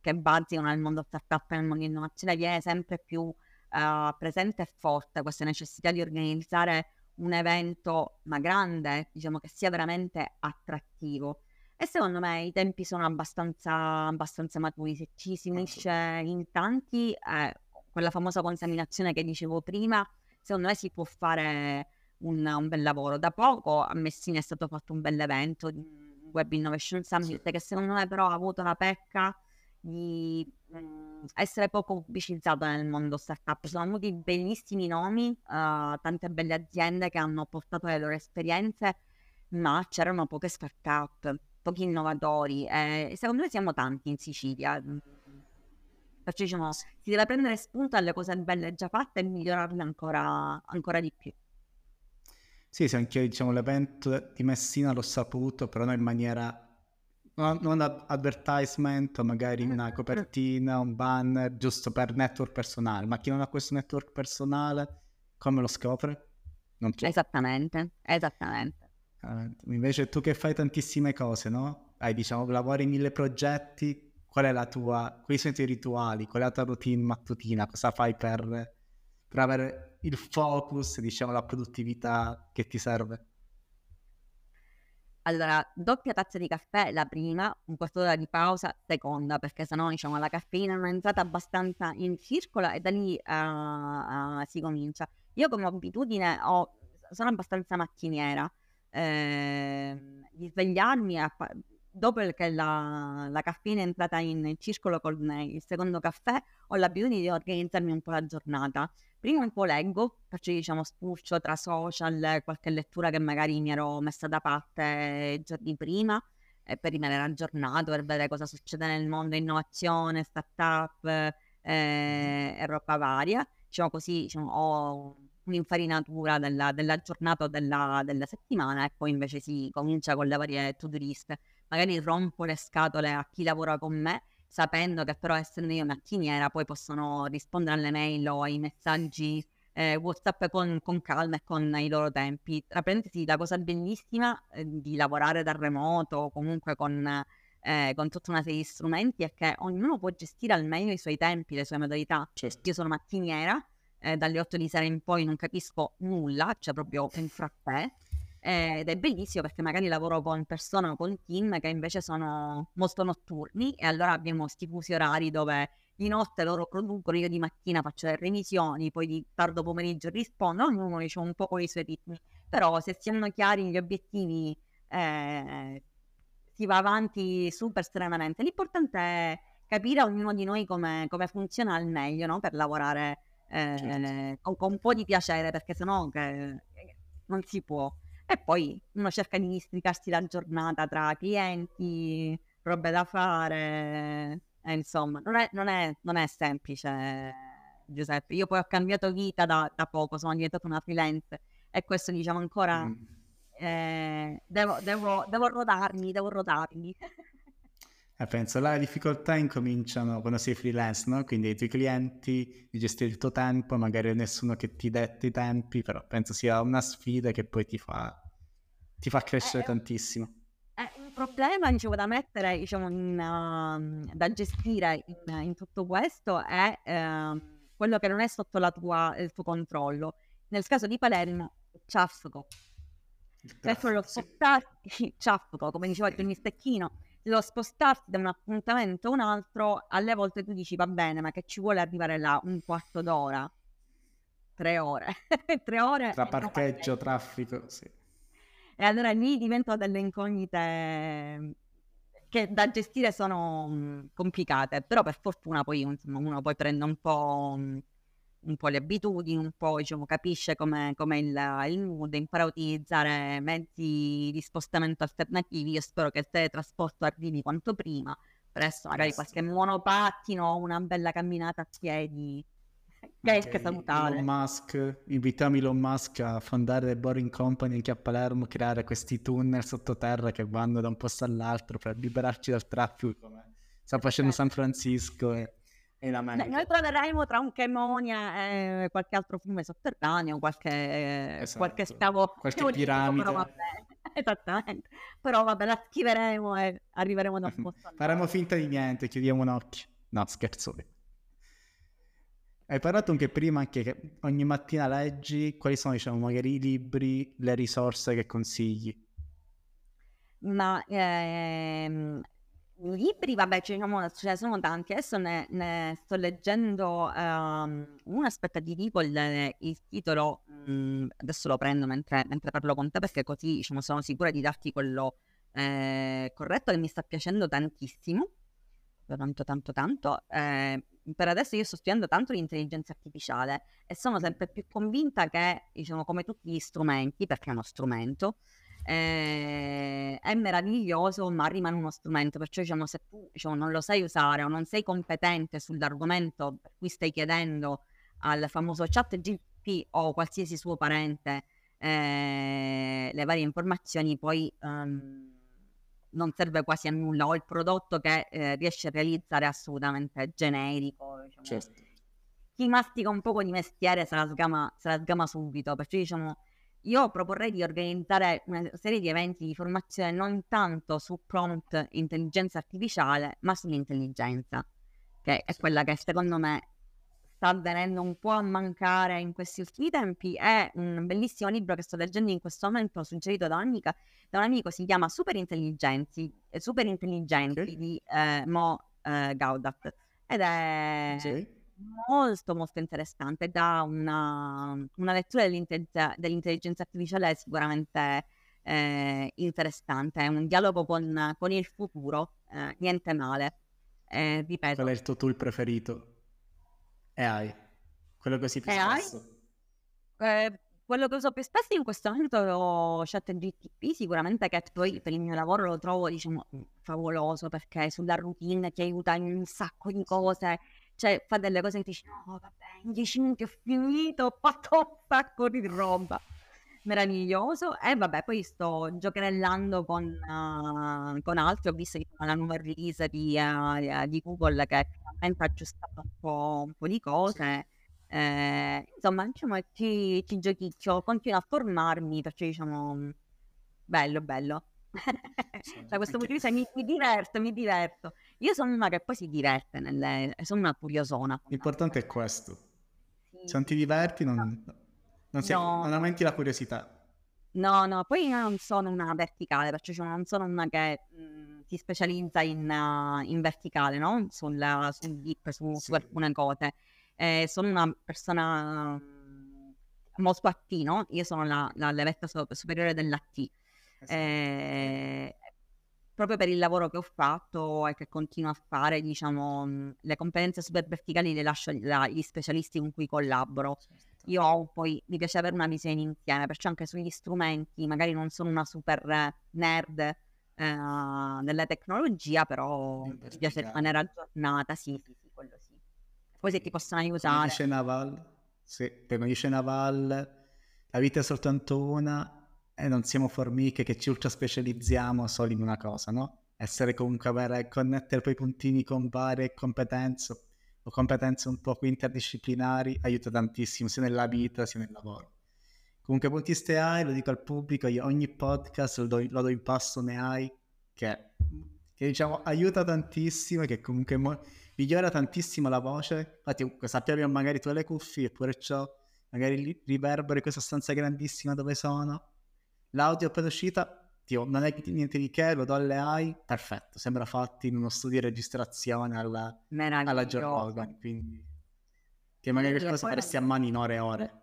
che bazzicano nel mondo startup e nel mondo innovazione, viene sempre più uh, presente e forte questa necessità di organizzare un evento, ma grande, diciamo che sia veramente attrattivo. E secondo me i tempi sono abbastanza, abbastanza maturi. Se ci si unisce in tanti, eh, quella famosa contaminazione che dicevo prima, secondo me si può fare un, un, bel lavoro. Da poco a Messina è stato fatto un bel evento, Web Innovation Summit, sì. che secondo me però ha avuto la pecca di mh, mhmm, essere poco pubblicizzato nel mondo startup. Sono venuti bellissimi nomi, uh, tante belle aziende che hanno portato le loro esperienze, ma c'erano poche startup, pochi innovatori e secondo me siamo tanti in Sicilia. Perciò diciamo, si deve prendere spunto alle cose belle già fatte e migliorarle ancora, ancora di più. Sì, sì, anche diciamo, l'evento di Messina l'ho saputo, però non in maniera non advertisement, magari una copertina, un banner, giusto per network personale, ma chi non ha questo network personale, come lo scopre? Non c'è. Esattamente, esattamente. invece tu che fai tantissime cose, no? Hai, diciamo, lavori in mille progetti, qual è la tua, quali sono i tuoi rituali, qual è la tua routine mattutina, cosa fai per, per avere il focus, diciamo, la produttività che ti serve? Allora, doppia tazza di caffè, la prima, un quarto d'ora di pausa, seconda, perché sennò diciamo la caffeina non è entrata abbastanza in circolo e da lì uh, uh, si comincia. Io come abitudine ho, sono abbastanza macchiniera, eh, di svegliarmi a, dopo che la, la, caffeina è entrata in circolo con il secondo caffè, ho l'abitudine di organizzarmi un po' la giornata prima un po' leggo, faccio diciamo spulcio tra social, qualche lettura che magari mi ero messa da parte giorni prima eh, per rimanere aggiornato, per vedere cosa succede nel mondo innovazione, startup eh, e roba varia. Diciamo così, diciamo, ho un'infarinatura della, della giornata o della, della, settimana e poi invece si comincia con le varie to-do list. Magari rompo le scatole a chi lavora con me, sapendo che però essendo io mattiniera poi possono rispondere alle mail o ai messaggi eh, WhatsApp con, con, calma e con i loro tempi. Tra parentesi, la cosa bellissima eh, di lavorare da remoto o comunque con, eh, con, tutta una serie di strumenti è che ognuno può gestire al meglio i suoi tempi, le sue modalità. Cioè, io sono mattiniera, eh, dalle 8 di sera in poi non capisco nulla, cioè proprio in frappè. Ed è bellissimo perché magari lavoro con persone o con team che invece sono molto notturni e allora abbiamo questi fusi orari dove di notte loro producono, io di mattina faccio le revisioni, poi di tardo pomeriggio rispondo, ognuno diciamo un po' con i suoi ritmi, però se si hanno chiari gli obiettivi eh, si va avanti super serenamente. L'importante è capire ognuno di noi come, come funziona al meglio no? per lavorare eh, certo. con, con, un po' di piacere, perché sennò che, non si può. E poi uno cerca di districarsi la giornata tra clienti, robe da fare, e insomma, non è, non è, non è semplice, Giuseppe. Io poi ho cambiato vita da, da poco, sono diventata una freelance e questo diciamo ancora... Mm. Eh, devo, devo, devo rodarmi, devo rodarmi. Eh, penso le difficoltà incominciano quando sei freelance, no? Quindi i tuoi clienti, di gestire il tuo tempo, magari nessuno che ti detta i tempi, però penso sia una sfida che poi ti fa, ti fa crescere eh, tantissimo. È un problema diciamo, da mettere, diciamo, in, uh, da gestire in, in, tutto questo è uh, quello che non è sotto tua, il tuo controllo. Nel caso di Palermo, ciaffico. Cioè, lo spostarti, ciaffico, come diceva Gianni Stecchino, lo spostarti da un appuntamento a un altro, alle volte tu dici va bene, ma che ci vuole arrivare là un quarto d'ora, tre ore, tre ore. Tra parcheggio, traffico, sì. E allora lì diventano delle incognite che da gestire sono complicate, però per fortuna poi insomma, uno poi prende un po' un po' le abitudini, un po' diciamo, capisce come il, il mood, impara a utilizzare mezzi di spostamento alternativi. Io spero che il teletrasporto arrivi quanto prima, presto magari qualche monopattino o una bella camminata a piedi. Che okay. è salutare. Elon Musk, invitiamo Elon Musk a fondare The Boring Company anche a Palermo, creare questi tunnel sottoterra che vanno da un posto all'altro per liberarci dal traffico come sta facendo San Francisco e in America. Noi troveremo tra un Chemonia e qualche altro fiume sotterraneo, qualche, esatto. qualche stavo... Qualche piramide. Però Esattamente. Però vabbè, la schiveremo e arriveremo da un posto Faremo finta di niente, chiudiamo un occhio. No, scherzo. Hai parlato anche prima che ogni mattina leggi quali sono, diciamo, magari i libri, le risorse che consigli. Ma ehm, Libri, vabbè, ce ne ce sono tanti. Adesso ne, ne sto leggendo um, uno, aspetta, ti dico il, il titolo, um, adesso lo prendo mentre, mentre, parlo con te perché così diciamo, sono sicura di darti quello eh, corretto che mi sta piacendo tantissimo, tanto tanto tanto. Eh, per adesso io sto studiando tanto l'intelligenza artificiale e sono sempre più convinta che, diciamo, come tutti gli strumenti, perché è uno strumento, eh, è meraviglioso, ma rimane uno strumento. Perciò, diciamo, se tu diciamo, non lo sai usare o non sei competente sull'argomento per cui stai chiedendo al famoso chat GP o qualsiasi suo parente eh, le varie informazioni, poi um, non serve quasi a nulla. O il prodotto che eh, riesce a realizzare è assolutamente generico. Diciamo. Certo. Chi mastica un poco di mestiere se la sgama, se la sgama subito, perciò diciamo io proporrei di organizzare una serie di eventi di formazione non tanto su prompt intelligenza artificiale, ma sull'intelligenza, che è quella che secondo me sta venendo un po' a mancare in questi ultimi tempi. È un bellissimo libro che sto leggendo in questo momento, suggerito da, un'amica, da un amico, si chiama Super Intelligenti, eh, Super Intelligenti okay. di eh, Mo eh, Gaudat. Ed è... Sì molto molto interessante, da una, una lettura dell'intelligenza, dell'intelligenza, artificiale sicuramente eh, interessante, è un dialogo con, con il futuro, eh, niente male. Eh, ripeto. Qual è il tuo tool preferito? AI, quello che si più AI? spesso. Eh, quello che uso più spesso in questo momento è lo chat GTP, sicuramente che poi per il mio lavoro lo trovo diciamo favoloso perché sulla routine ti aiuta in un sacco di cose cioè fa delle cose che dici, no vabbè, in dieci minuti ho finito, ho fatto un sacco di roba. Meraviglioso. E vabbè, poi sto giocherellando con, uh, con altri. Ho visto la nuova release di, uh, di Google che finalmente ha aggiustato un po', un po' di cose. Eh, insomma, diciamo, ci, ci giochiccio, continuo a formarmi, perciò diciamo, bello, bello. da questo punto di vista mi, mi, diverto, mi diverto. Io sono una che poi si diverte, nelle, sono una curiosona. L'importante è questo. Sì. Se non ti diverti non, non, sei, no. non aumenti la curiosità. No, no, poi io non sono una verticale, perciò cioè non sono una che mh, mhmm, si specializza in, uh, in verticale, no? Sul, sul dip, su, sì. su alcune cose. Eh, sono una persona mhmm, molto a T, no? Io sono la, la levetta superiore della T. Eh, proprio per il lavoro che ho fatto e che continuo a fare, diciamo, mhmm, le competenze super verticali le lascio agli specialisti con cui collaboro. Certo. Io poi mi piace avere una visione insieme, perciò anche sugli strumenti, magari non sono una super nerd eh, della tecnologia, però mi piace rimanere aggiornata, sì, sì, sì, quello sì. Poi se ti possono aiutare. Come dice Naval, sì, come dice Naval, la vita è soltanto una e non siamo formiche che ci ultra specializziamo solo in una cosa, no? Essere comunque avere, connettere poi i puntini con varie competenze competenze un po' interdisciplinari aiuta tantissimo sia nella vita sia nel lavoro. Comunque puntiste hai, lo dico al pubblico, io ogni podcast lo do, lo do in passo ne hai, che, che diciamo aiuta tantissimo che comunque mo- migliora tantissimo la voce. Infatti sappiamo magari tu hai le cuffie eppure ciò, magari riverberi questa stanza grandissima dove sono L'audio appena uscita, tipo, non è niente di che, lo do alle AI, perfetto, sembra fatto in uno studio di registrazione alla, alla giornata, quindi che magari questa cosa faresti a mano in ore e ore.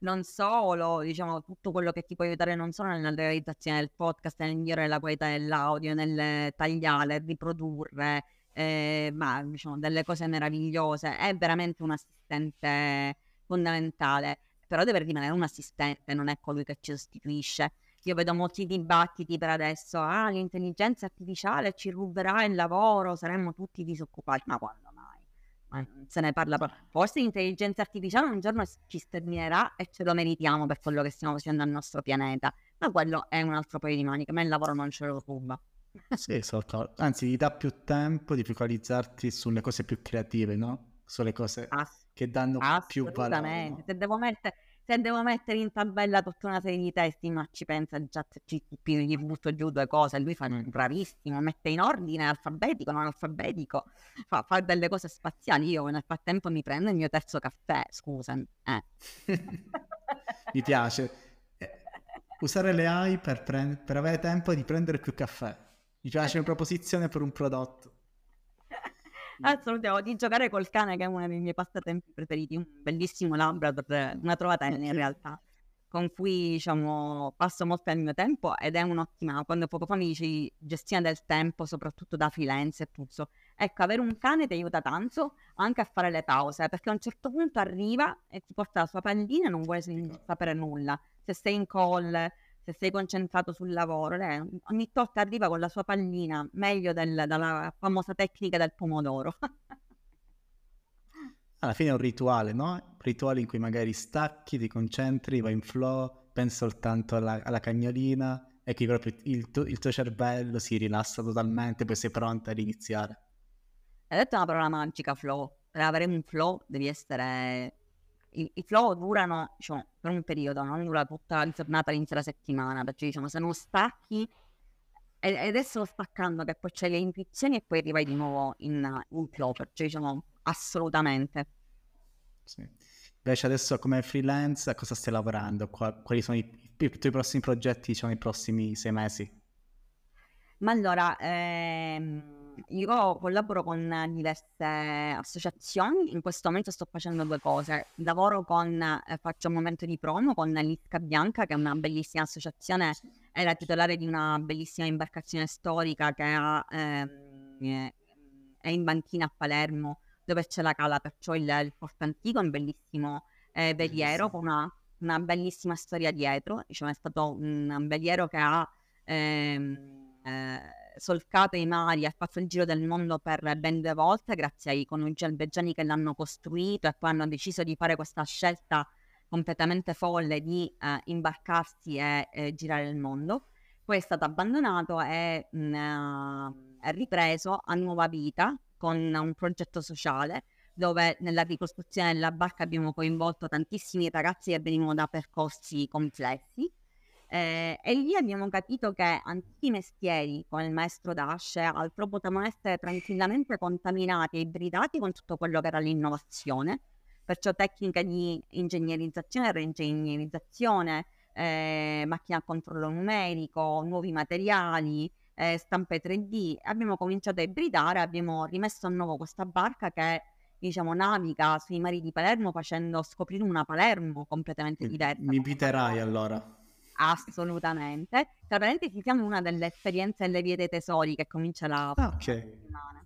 Non solo, diciamo, tutto quello che ti può aiutare non solo nella realizzazione del podcast, nel migliorare la qualità dell'audio, nel tagliare, riprodurre, eh, ma diciamo delle cose meravigliose, è veramente un assistente fondamentale però deve rimanere un assistente, non è colui che ci sostituisce. Io vedo molti dibattiti per adesso, ah, l'intelligenza artificiale ci ruberà il lavoro, saremmo tutti disoccupati, ma quando mai? Ma se ne parla proprio. Forse l'intelligenza artificiale un giorno ci sterminerà e ce lo meritiamo per quello che stiamo facendo al nostro pianeta, ma quello è un altro paio di maniche, ma il lavoro non ce lo ruba. sì, soltanto. anzi, ti dà più tempo di focalizzarti sulle cose più creative, no? Sulle cose... Che danno più valore. No? Se, devo mettere, se devo mettere in tabella tutta una serie di testi, ma ci pensa già GTP, gli butto giù due cose, lui fa bravissimo, mette in ordine alfabetico, non alfabetico, fa, fa delle cose spaziali. Io nel frattempo mi prendo il mio terzo caffè, scusami. Eh. mi piace. Eh, usare le AI per, pre- per avere tempo di prendere più caffè. Mi piace una proposizione per un prodotto. Assolutamente, di giocare col cane che è uno dei miei passatempi preferiti, un bellissimo Labrador, una trovatella in realtà, con cui diciamo passo molto il mio tempo ed è un'ottima, quando poco fa mi dici gestione del tempo, soprattutto da freelance e tutto. Ecco, avere un cane ti aiuta tanto anche a fare le pause, perché a un certo punto arriva e ti porta la sua pallina e non vuole sapere nulla. Se sei in call se sei concentrato sul lavoro, lei ogni tot arriva con la sua pallina, meglio del, dalla famosa tecnica del pomodoro. Alla fine è un rituale, no? Un rituale in cui magari stacchi, ti concentri, vai in flow, pensi soltanto alla, alla cagnolina e che proprio il, tu, il tuo cervello si rilassa totalmente, poi sei pronta ad iniziare. Hai detto una parola magica, flow. Per avere un flow devi essere i, i flow durano diciamo, per un periodo, non dura tutta la giornata, l'intera settimana, perché diciamo, se non stacchi, ed adesso staccando che poi c'è le intuizioni e poi arrivai di nuovo in, in flow, perciò diciamo assolutamente. Sì. Invece adesso come freelance a cosa stai lavorando? Quali sono i, i tuoi prossimi progetti, diciamo, nei prossimi sei mesi? Ma allora, ehm io collaboro con diverse associazioni, in questo momento sto facendo due cose. Lavoro con, eh, faccio un momento di promo con l'Isca Bianca, che è una bellissima associazione, è la titolare di una bellissima imbarcazione storica che ha, ehm, è in banchina a Palermo, dove c'è la cala, perciò il, il porto antico, un bellissimo eh, veliero con una, una, bellissima storia dietro. Diciamo, è stato un, un veliero che ha... Ehm, eh, solcato i mari, ha fatto il giro del mondo per ben due volte grazie ai coniugi albeggiani che l'hanno costruito e poi hanno deciso di fare questa scelta completamente folle di eh, imbarcarsi e eh, girare il mondo. Poi è stato abbandonato e mh, mm, è ripreso a nuova vita con un progetto sociale dove nella ricostruzione della barca abbiamo coinvolto tantissimi ragazzi che venivano da percorsi complessi eh, e lì abbiamo capito che antichi mestieri come il maestro d'asce altro potevano essere tranquillamente contaminati e ibridati con tutto quello che era l'innovazione, perciò tecniche di ingegnerizzazione e reingegnerizzazione, eh, macchina a controllo numerico, nuovi materiali, eh, stampe 3D. Abbiamo cominciato a ibridare, abbiamo rimesso a nuovo questa barca che diciamo, naviga sui mari di Palermo facendo scoprire una Palermo completamente diversa. Mi inviterai allora. Assolutamente. Tra parentesi, siamo una delle esperienze delle vie dei tesori che comincia la ah, okay. settimana.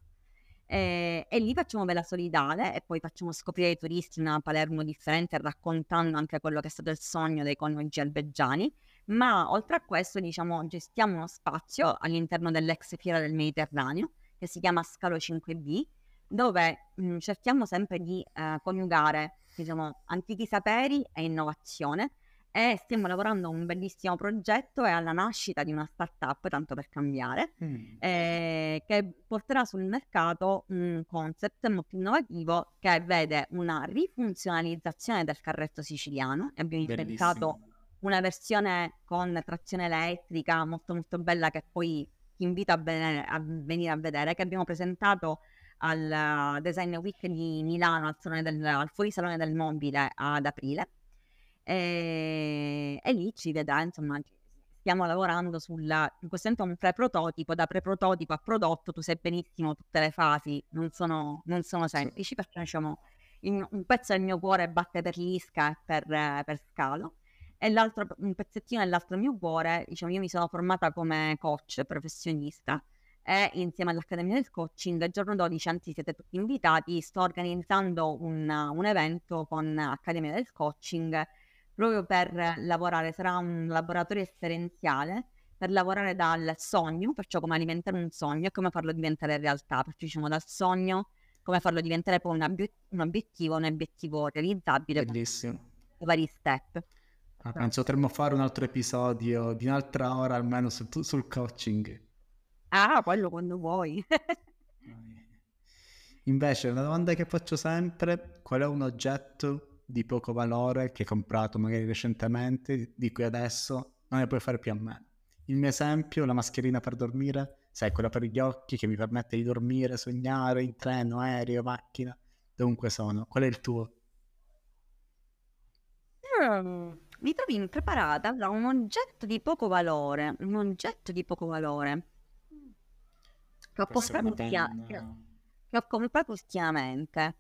E, e, lì facciamo Vela Solidale e poi facciamo scoprire ai turisti una Palermo differente, raccontando anche quello che è stato il sogno dei coniugi albeggiani. Ma oltre a questo, diciamo, gestiamo uno spazio all'interno dell'ex Fiera del Mediterraneo che si chiama Scalo 5B, dove mh, cerchiamo sempre di eh, coniugare diciamo, antichi saperi e innovazione e stiamo lavorando a un bellissimo progetto e alla nascita di una startup, tanto per cambiare, mm. eh, che porterà sul mercato un concept molto innovativo che vede una rifunzionalizzazione del carretto siciliano. Abbiamo inventato una versione con trazione elettrica molto molto bella che poi ti invito a, venire a, venire a vedere, che abbiamo presentato al Design Week di Milano, al, del, al fuorisalone del mobile ad aprile e, e lì ci vedrà, insomma, stiamo lavorando sulla, in questo momento un pre-prototipo, da pre-prototipo a prodotto, tu sai benissimo tutte le fasi, non sono, non sono semplici, perché diciamo, in, un pezzo del mio cuore batte per l'Isca e per, per Scalo, e l'altro, un pezzettino dell'altro mio cuore, diciamo, io mi sono formata come coach professionista, e insieme all'Accademia del Coaching, il giorno 12, anzi siete tutti invitati, sto organizzando un, un evento con Accademia del Coaching, proprio per lavorare, sarà un laboratorio esperienziale per lavorare dal sogno, perciò come alimentare un sogno e come farlo diventare realtà, perciò diciamo dal sogno, come farlo diventare poi un, obiet- un obiettivo, un obiettivo realizzabile. Bellissimo. Vari step. Ah, penso potremmo fare un altro episodio di un'altra ora almeno sul, sul coaching. Ah, quello quando vuoi. Invece, una domanda che faccio sempre, qual è un oggetto di poco valore che hai comprato magari recentemente, di cui adesso non ne puoi fare più a meno. Il mio esempio, la mascherina per dormire, sai, quella per gli occhi che mi permette di dormire, sognare in treno, aereo, macchina, dovunque sono. Qual è il tuo? Mm, mi trovi impreparata da un oggetto di poco valore, un oggetto di poco valore che ho, comprato, ultima... che ho comprato ultimamente.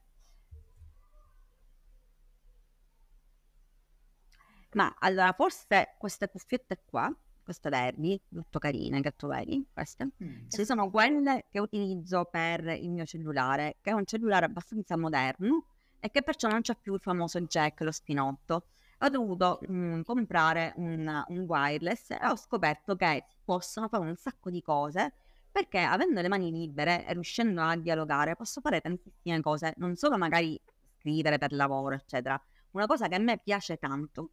Ma allora, forse queste cuffiette qua, queste verdi, molto carine, che tu vedi, queste, mm. ci sono quelle che utilizzo per il mio cellulare, che è un cellulare abbastanza moderno e che perciò non c'è più il famoso jack, lo spinotto. Ho dovuto mm, comprare un, un wireless e ho scoperto che possono fare un sacco di cose perché avendo le mani libere e riuscendo a dialogare posso fare tantissime cose, non solo magari scrivere per lavoro, eccetera. Una cosa che a me piace tanto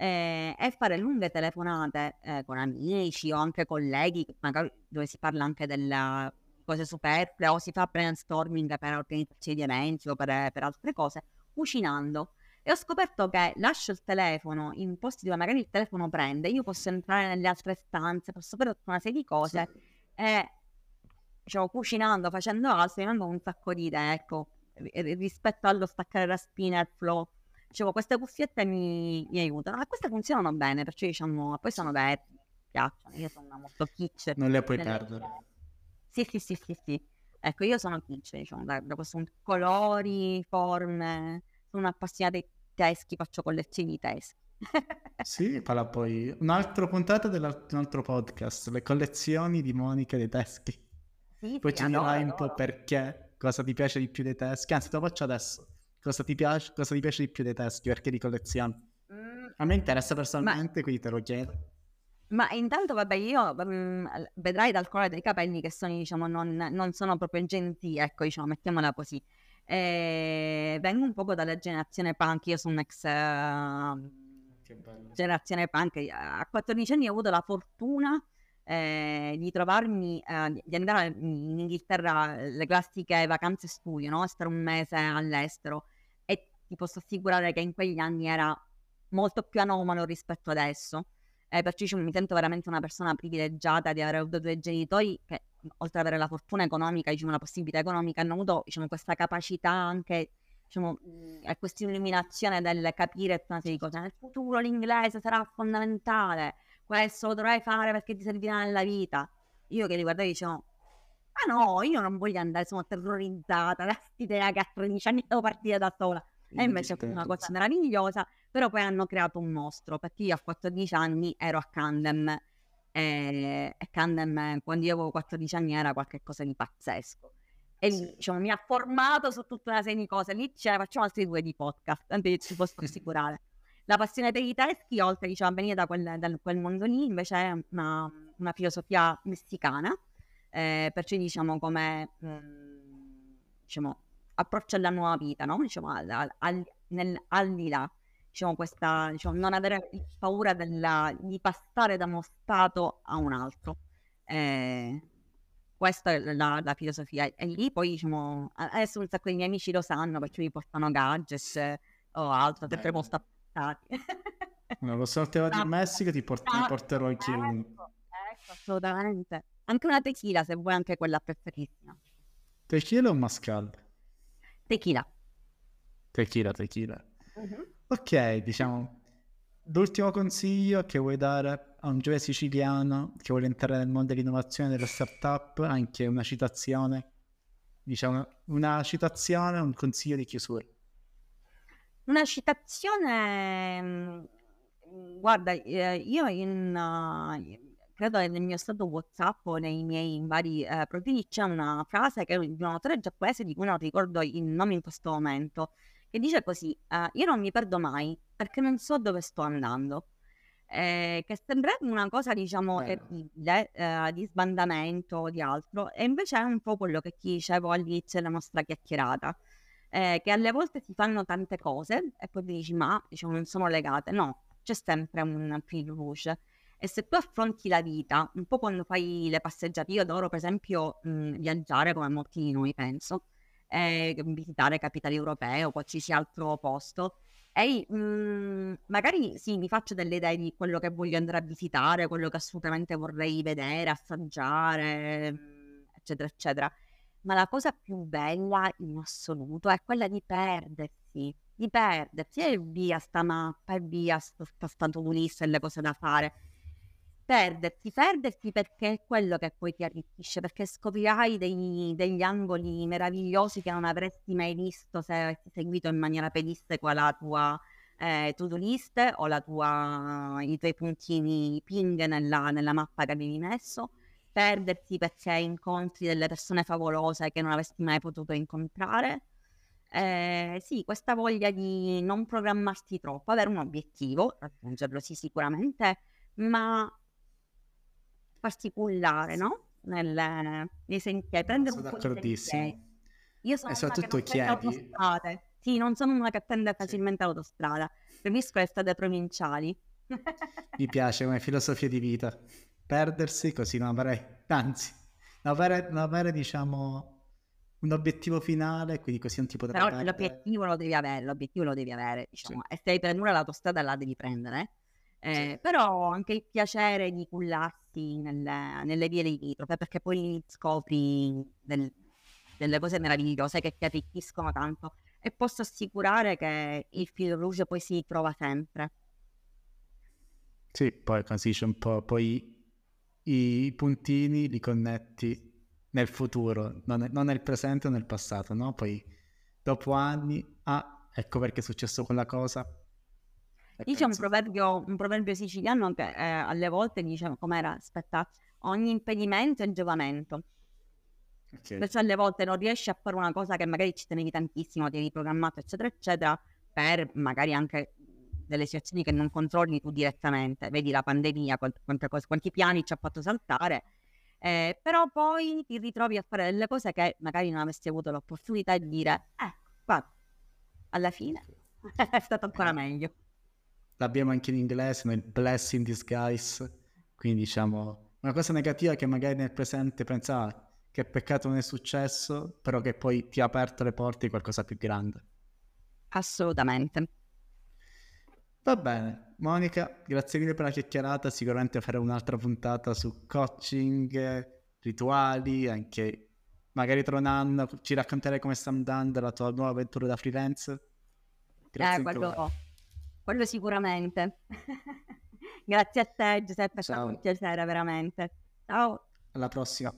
eh, e fare lunghe telefonate eh, con amici o anche colleghi, magari dove si parla anche delle cose superflue o si fa brainstorming per organizzazioni di eventi o per, per altre cose, cucinando. E ho scoperto che lascio il telefono in posti dove magari il telefono prende, io posso entrare nelle altre stanze, posso fare tutta una serie di cose e diciamo, cucinando, facendo altro, mi vengono un sacco di idee, ecco, rispetto allo staccare la spina, il flow dicevo queste cuffiette mi, mi aiutano. Ma queste funzionano bene perciò diciamo poi sono verdi piacciono io sono molto kitsch non le puoi perdere. Sì sì sì sì sì. Ecco io sono kitsch diciamo da, da questo colori forme sono un'appassionata di teschi faccio collezioni di teschi. Sì, parla poi un'altra puntata di un altro podcast, le collezioni di Monica dei teschi. Sì, poi sì, ci dirai un po' perché, cosa ti piace di più dei teschi, anzi te lo faccio adesso. Cosa ti piace, cosa ti piace di più dei teschi? Perché li collezioni? Mm. A me interessa personalmente, ma... quindi te lo chiedo. Ma intanto, vabbè, io mm, vedrai dal colore dei capelli che sono, diciamo, non, non sono proprio gentili, ecco, diciamo, mettiamola così. E vengo un po' dalla generazione punk, io sono un'ex uh, generazione punk. A 14 anni ho avuto la fortuna eh, di trovarmi, eh, di andare in Inghilterra le classiche vacanze studio, no? stare un mese all'estero ti posso assicurare che in quegli anni era molto più anomalo rispetto adesso. Eh, perciò mi sento veramente una persona privilegiata di aver avuto due genitori che, oltre ad avere la fortuna economica, diciamo, la possibilità economica, hanno avuto diciamo, questa capacità anche, diciamo, questa illuminazione del capire una serie di cose. Nel futuro l'inglese sarà fondamentale, questo lo dovrai fare perché ti servirà nella vita. Io che li guardavo dicevo, ah no, io non voglio andare, sono terrorizzata da quest'idea che a 13 anni devo partire da sola. E invece è una cosa meravigliosa, però poi hanno creato un mostro, perché io a 14 anni ero a Candem e, e Candem quando io avevo 14 anni era qualcosa di pazzesco. E sì. diciamo, mi ha formato su tutta una serie di cose. Lì c'è, facciamo altri due di podcast, tanto ci posso assicurare. La passione per i tedeschi, oltre diciamo, a venire da quel, da quel mondo lì, invece è una, una filosofia messicana, eh, perciò diciamo come mh, mm, diciamo, approccio alla nuova vita, no? diciamo, al, al, nel, al di là, diciamo, questa, diciamo, non avere paura della, di passare da uno stato a un altro. Eh, questa è la, la, filosofia. E lì poi, diciamo, adesso un sacco di miei amici lo sanno perché mi portano gadgets o altro, sempre molto apprezzati. No, lo arrivati in Messico, ti, port- ti porterò anche ecco, uno. Ecco, assolutamente. Anche una tequila, se vuoi, anche quella preferita. Tequila o mascal? Tequila. Tequila, tequila. Uh-huh. Ok, diciamo, l'ultimo consiglio che vuoi dare a un giovane siciliano che vuole entrare nel mondo dell'innovazione e delle startup, anche una citazione, diciamo, una citazione, un consiglio di chiusura. Una citazione, mm, guarda, eh, io in, credo nel mio stato WhatsApp o nei miei vari uh, profili c'è una frase che è di un autore giapponese di cui non ricordo il nome in questo momento, che dice così, uh, io non mi perdo mai perché non so dove sto andando. Eh, che sembrerebbe una cosa, diciamo, terribile, eh, di sbandamento o di altro, e invece è un po' quello che ti dicevo all'inizio della nostra chiacchierata, eh, che alle volte si fanno tante cose e poi ti dici, ma diciamo, non sono legate. No, c'è sempre un fil rouge. E se tu affronti la vita, un po' quando fai le passeggiate, io adoro per esempio mh, viaggiare come molti di noi, penso, eh, visitare capitali europee o qualsiasi altro posto. E mh, mhmm, magari sì, mi faccio delle idee di quello che voglio andare a visitare, quello che assolutamente vorrei vedere, assaggiare, mhmm, eccetera, eccetera. Ma la cosa più bella in assoluto è quella di perdersi, di perdersi e via sta mappa e via sta, sta to e le cose da fare perderti, perderti perché è quello che poi ti arricchisce, perché scoprirai dei, degli angoli meravigliosi che non avresti mai visto se avessi seguito in maniera pedissequa la tua eh, to-do list o tua, i tuoi puntini ping nella, nella mappa che avevi messo, perderti perché incontri delle persone favolose che non avresti mai potuto incontrare. Eh, sì, questa voglia di non programmarti troppo, avere un obiettivo, raggiungerlo sì sicuramente, ma farsi cullare, no? Nel, nei sentieri, prendere sono un d'accordissimo. Io sono e soprattutto chiedi. Sì, non sono una che prende facilmente sì. l'autostrada, preferisco le strade provinciali. Mi piace come filosofia di vita, perdersi così non avrei, anzi, non avere, non avere diciamo un obiettivo finale, quindi così non ti potrai Però perdere. l'obiettivo lo devi avere, l'obiettivo lo devi avere, diciamo, sì. e se hai per nulla l'autostrada la devi prendere. Eh. Però anche il piacere di cullarsi nelle, nelle vie limitrofe, perché poi scopri del, delle cose meravigliose che ti arricchiscono tanto. E posso assicurare che il filo rouge poi si trova sempre. Sì, poi c'è un po', poi i puntini li connetti nel futuro, non, non nel presente o nel passato, no? Poi dopo anni, ah, ecco perché è successo quella cosa, Dice un proverbio, un proverbio siciliano che eh, alle volte dice, com'era, aspetta, ogni impedimento è giovamento. Okay. Perciò alle volte non riesci a fare una cosa che magari ci tenevi tantissimo, ti eri programmato, eccetera, eccetera, per magari anche delle situazioni che non controlli tu direttamente, vedi la pandemia, quante cose, quanti piani ci ha fatto saltare, eh, però poi ti ritrovi a fare delle cose che magari non avresti avuto l'opportunità di dire, eh, guarda, alla fine è stato ancora meglio. L'abbiamo anche in inglese, nel blessing disguise, quindi diciamo una cosa negativa che magari nel presente pensa ah, che peccato non è successo, però che poi ti ha aperto le porte di qualcosa più grande. Assolutamente. Va bene, Monica, grazie mille per la chiacchierata. Sicuramente farò un'altra puntata su coaching, rituali, anche magari tra un anno ci racconterai come sta andando la tua nuova avventura da freelance. Grazie eh, quello, quello sicuramente. grazie a te, Giuseppe, è stato un piacere veramente. Ciao. Alla prossima.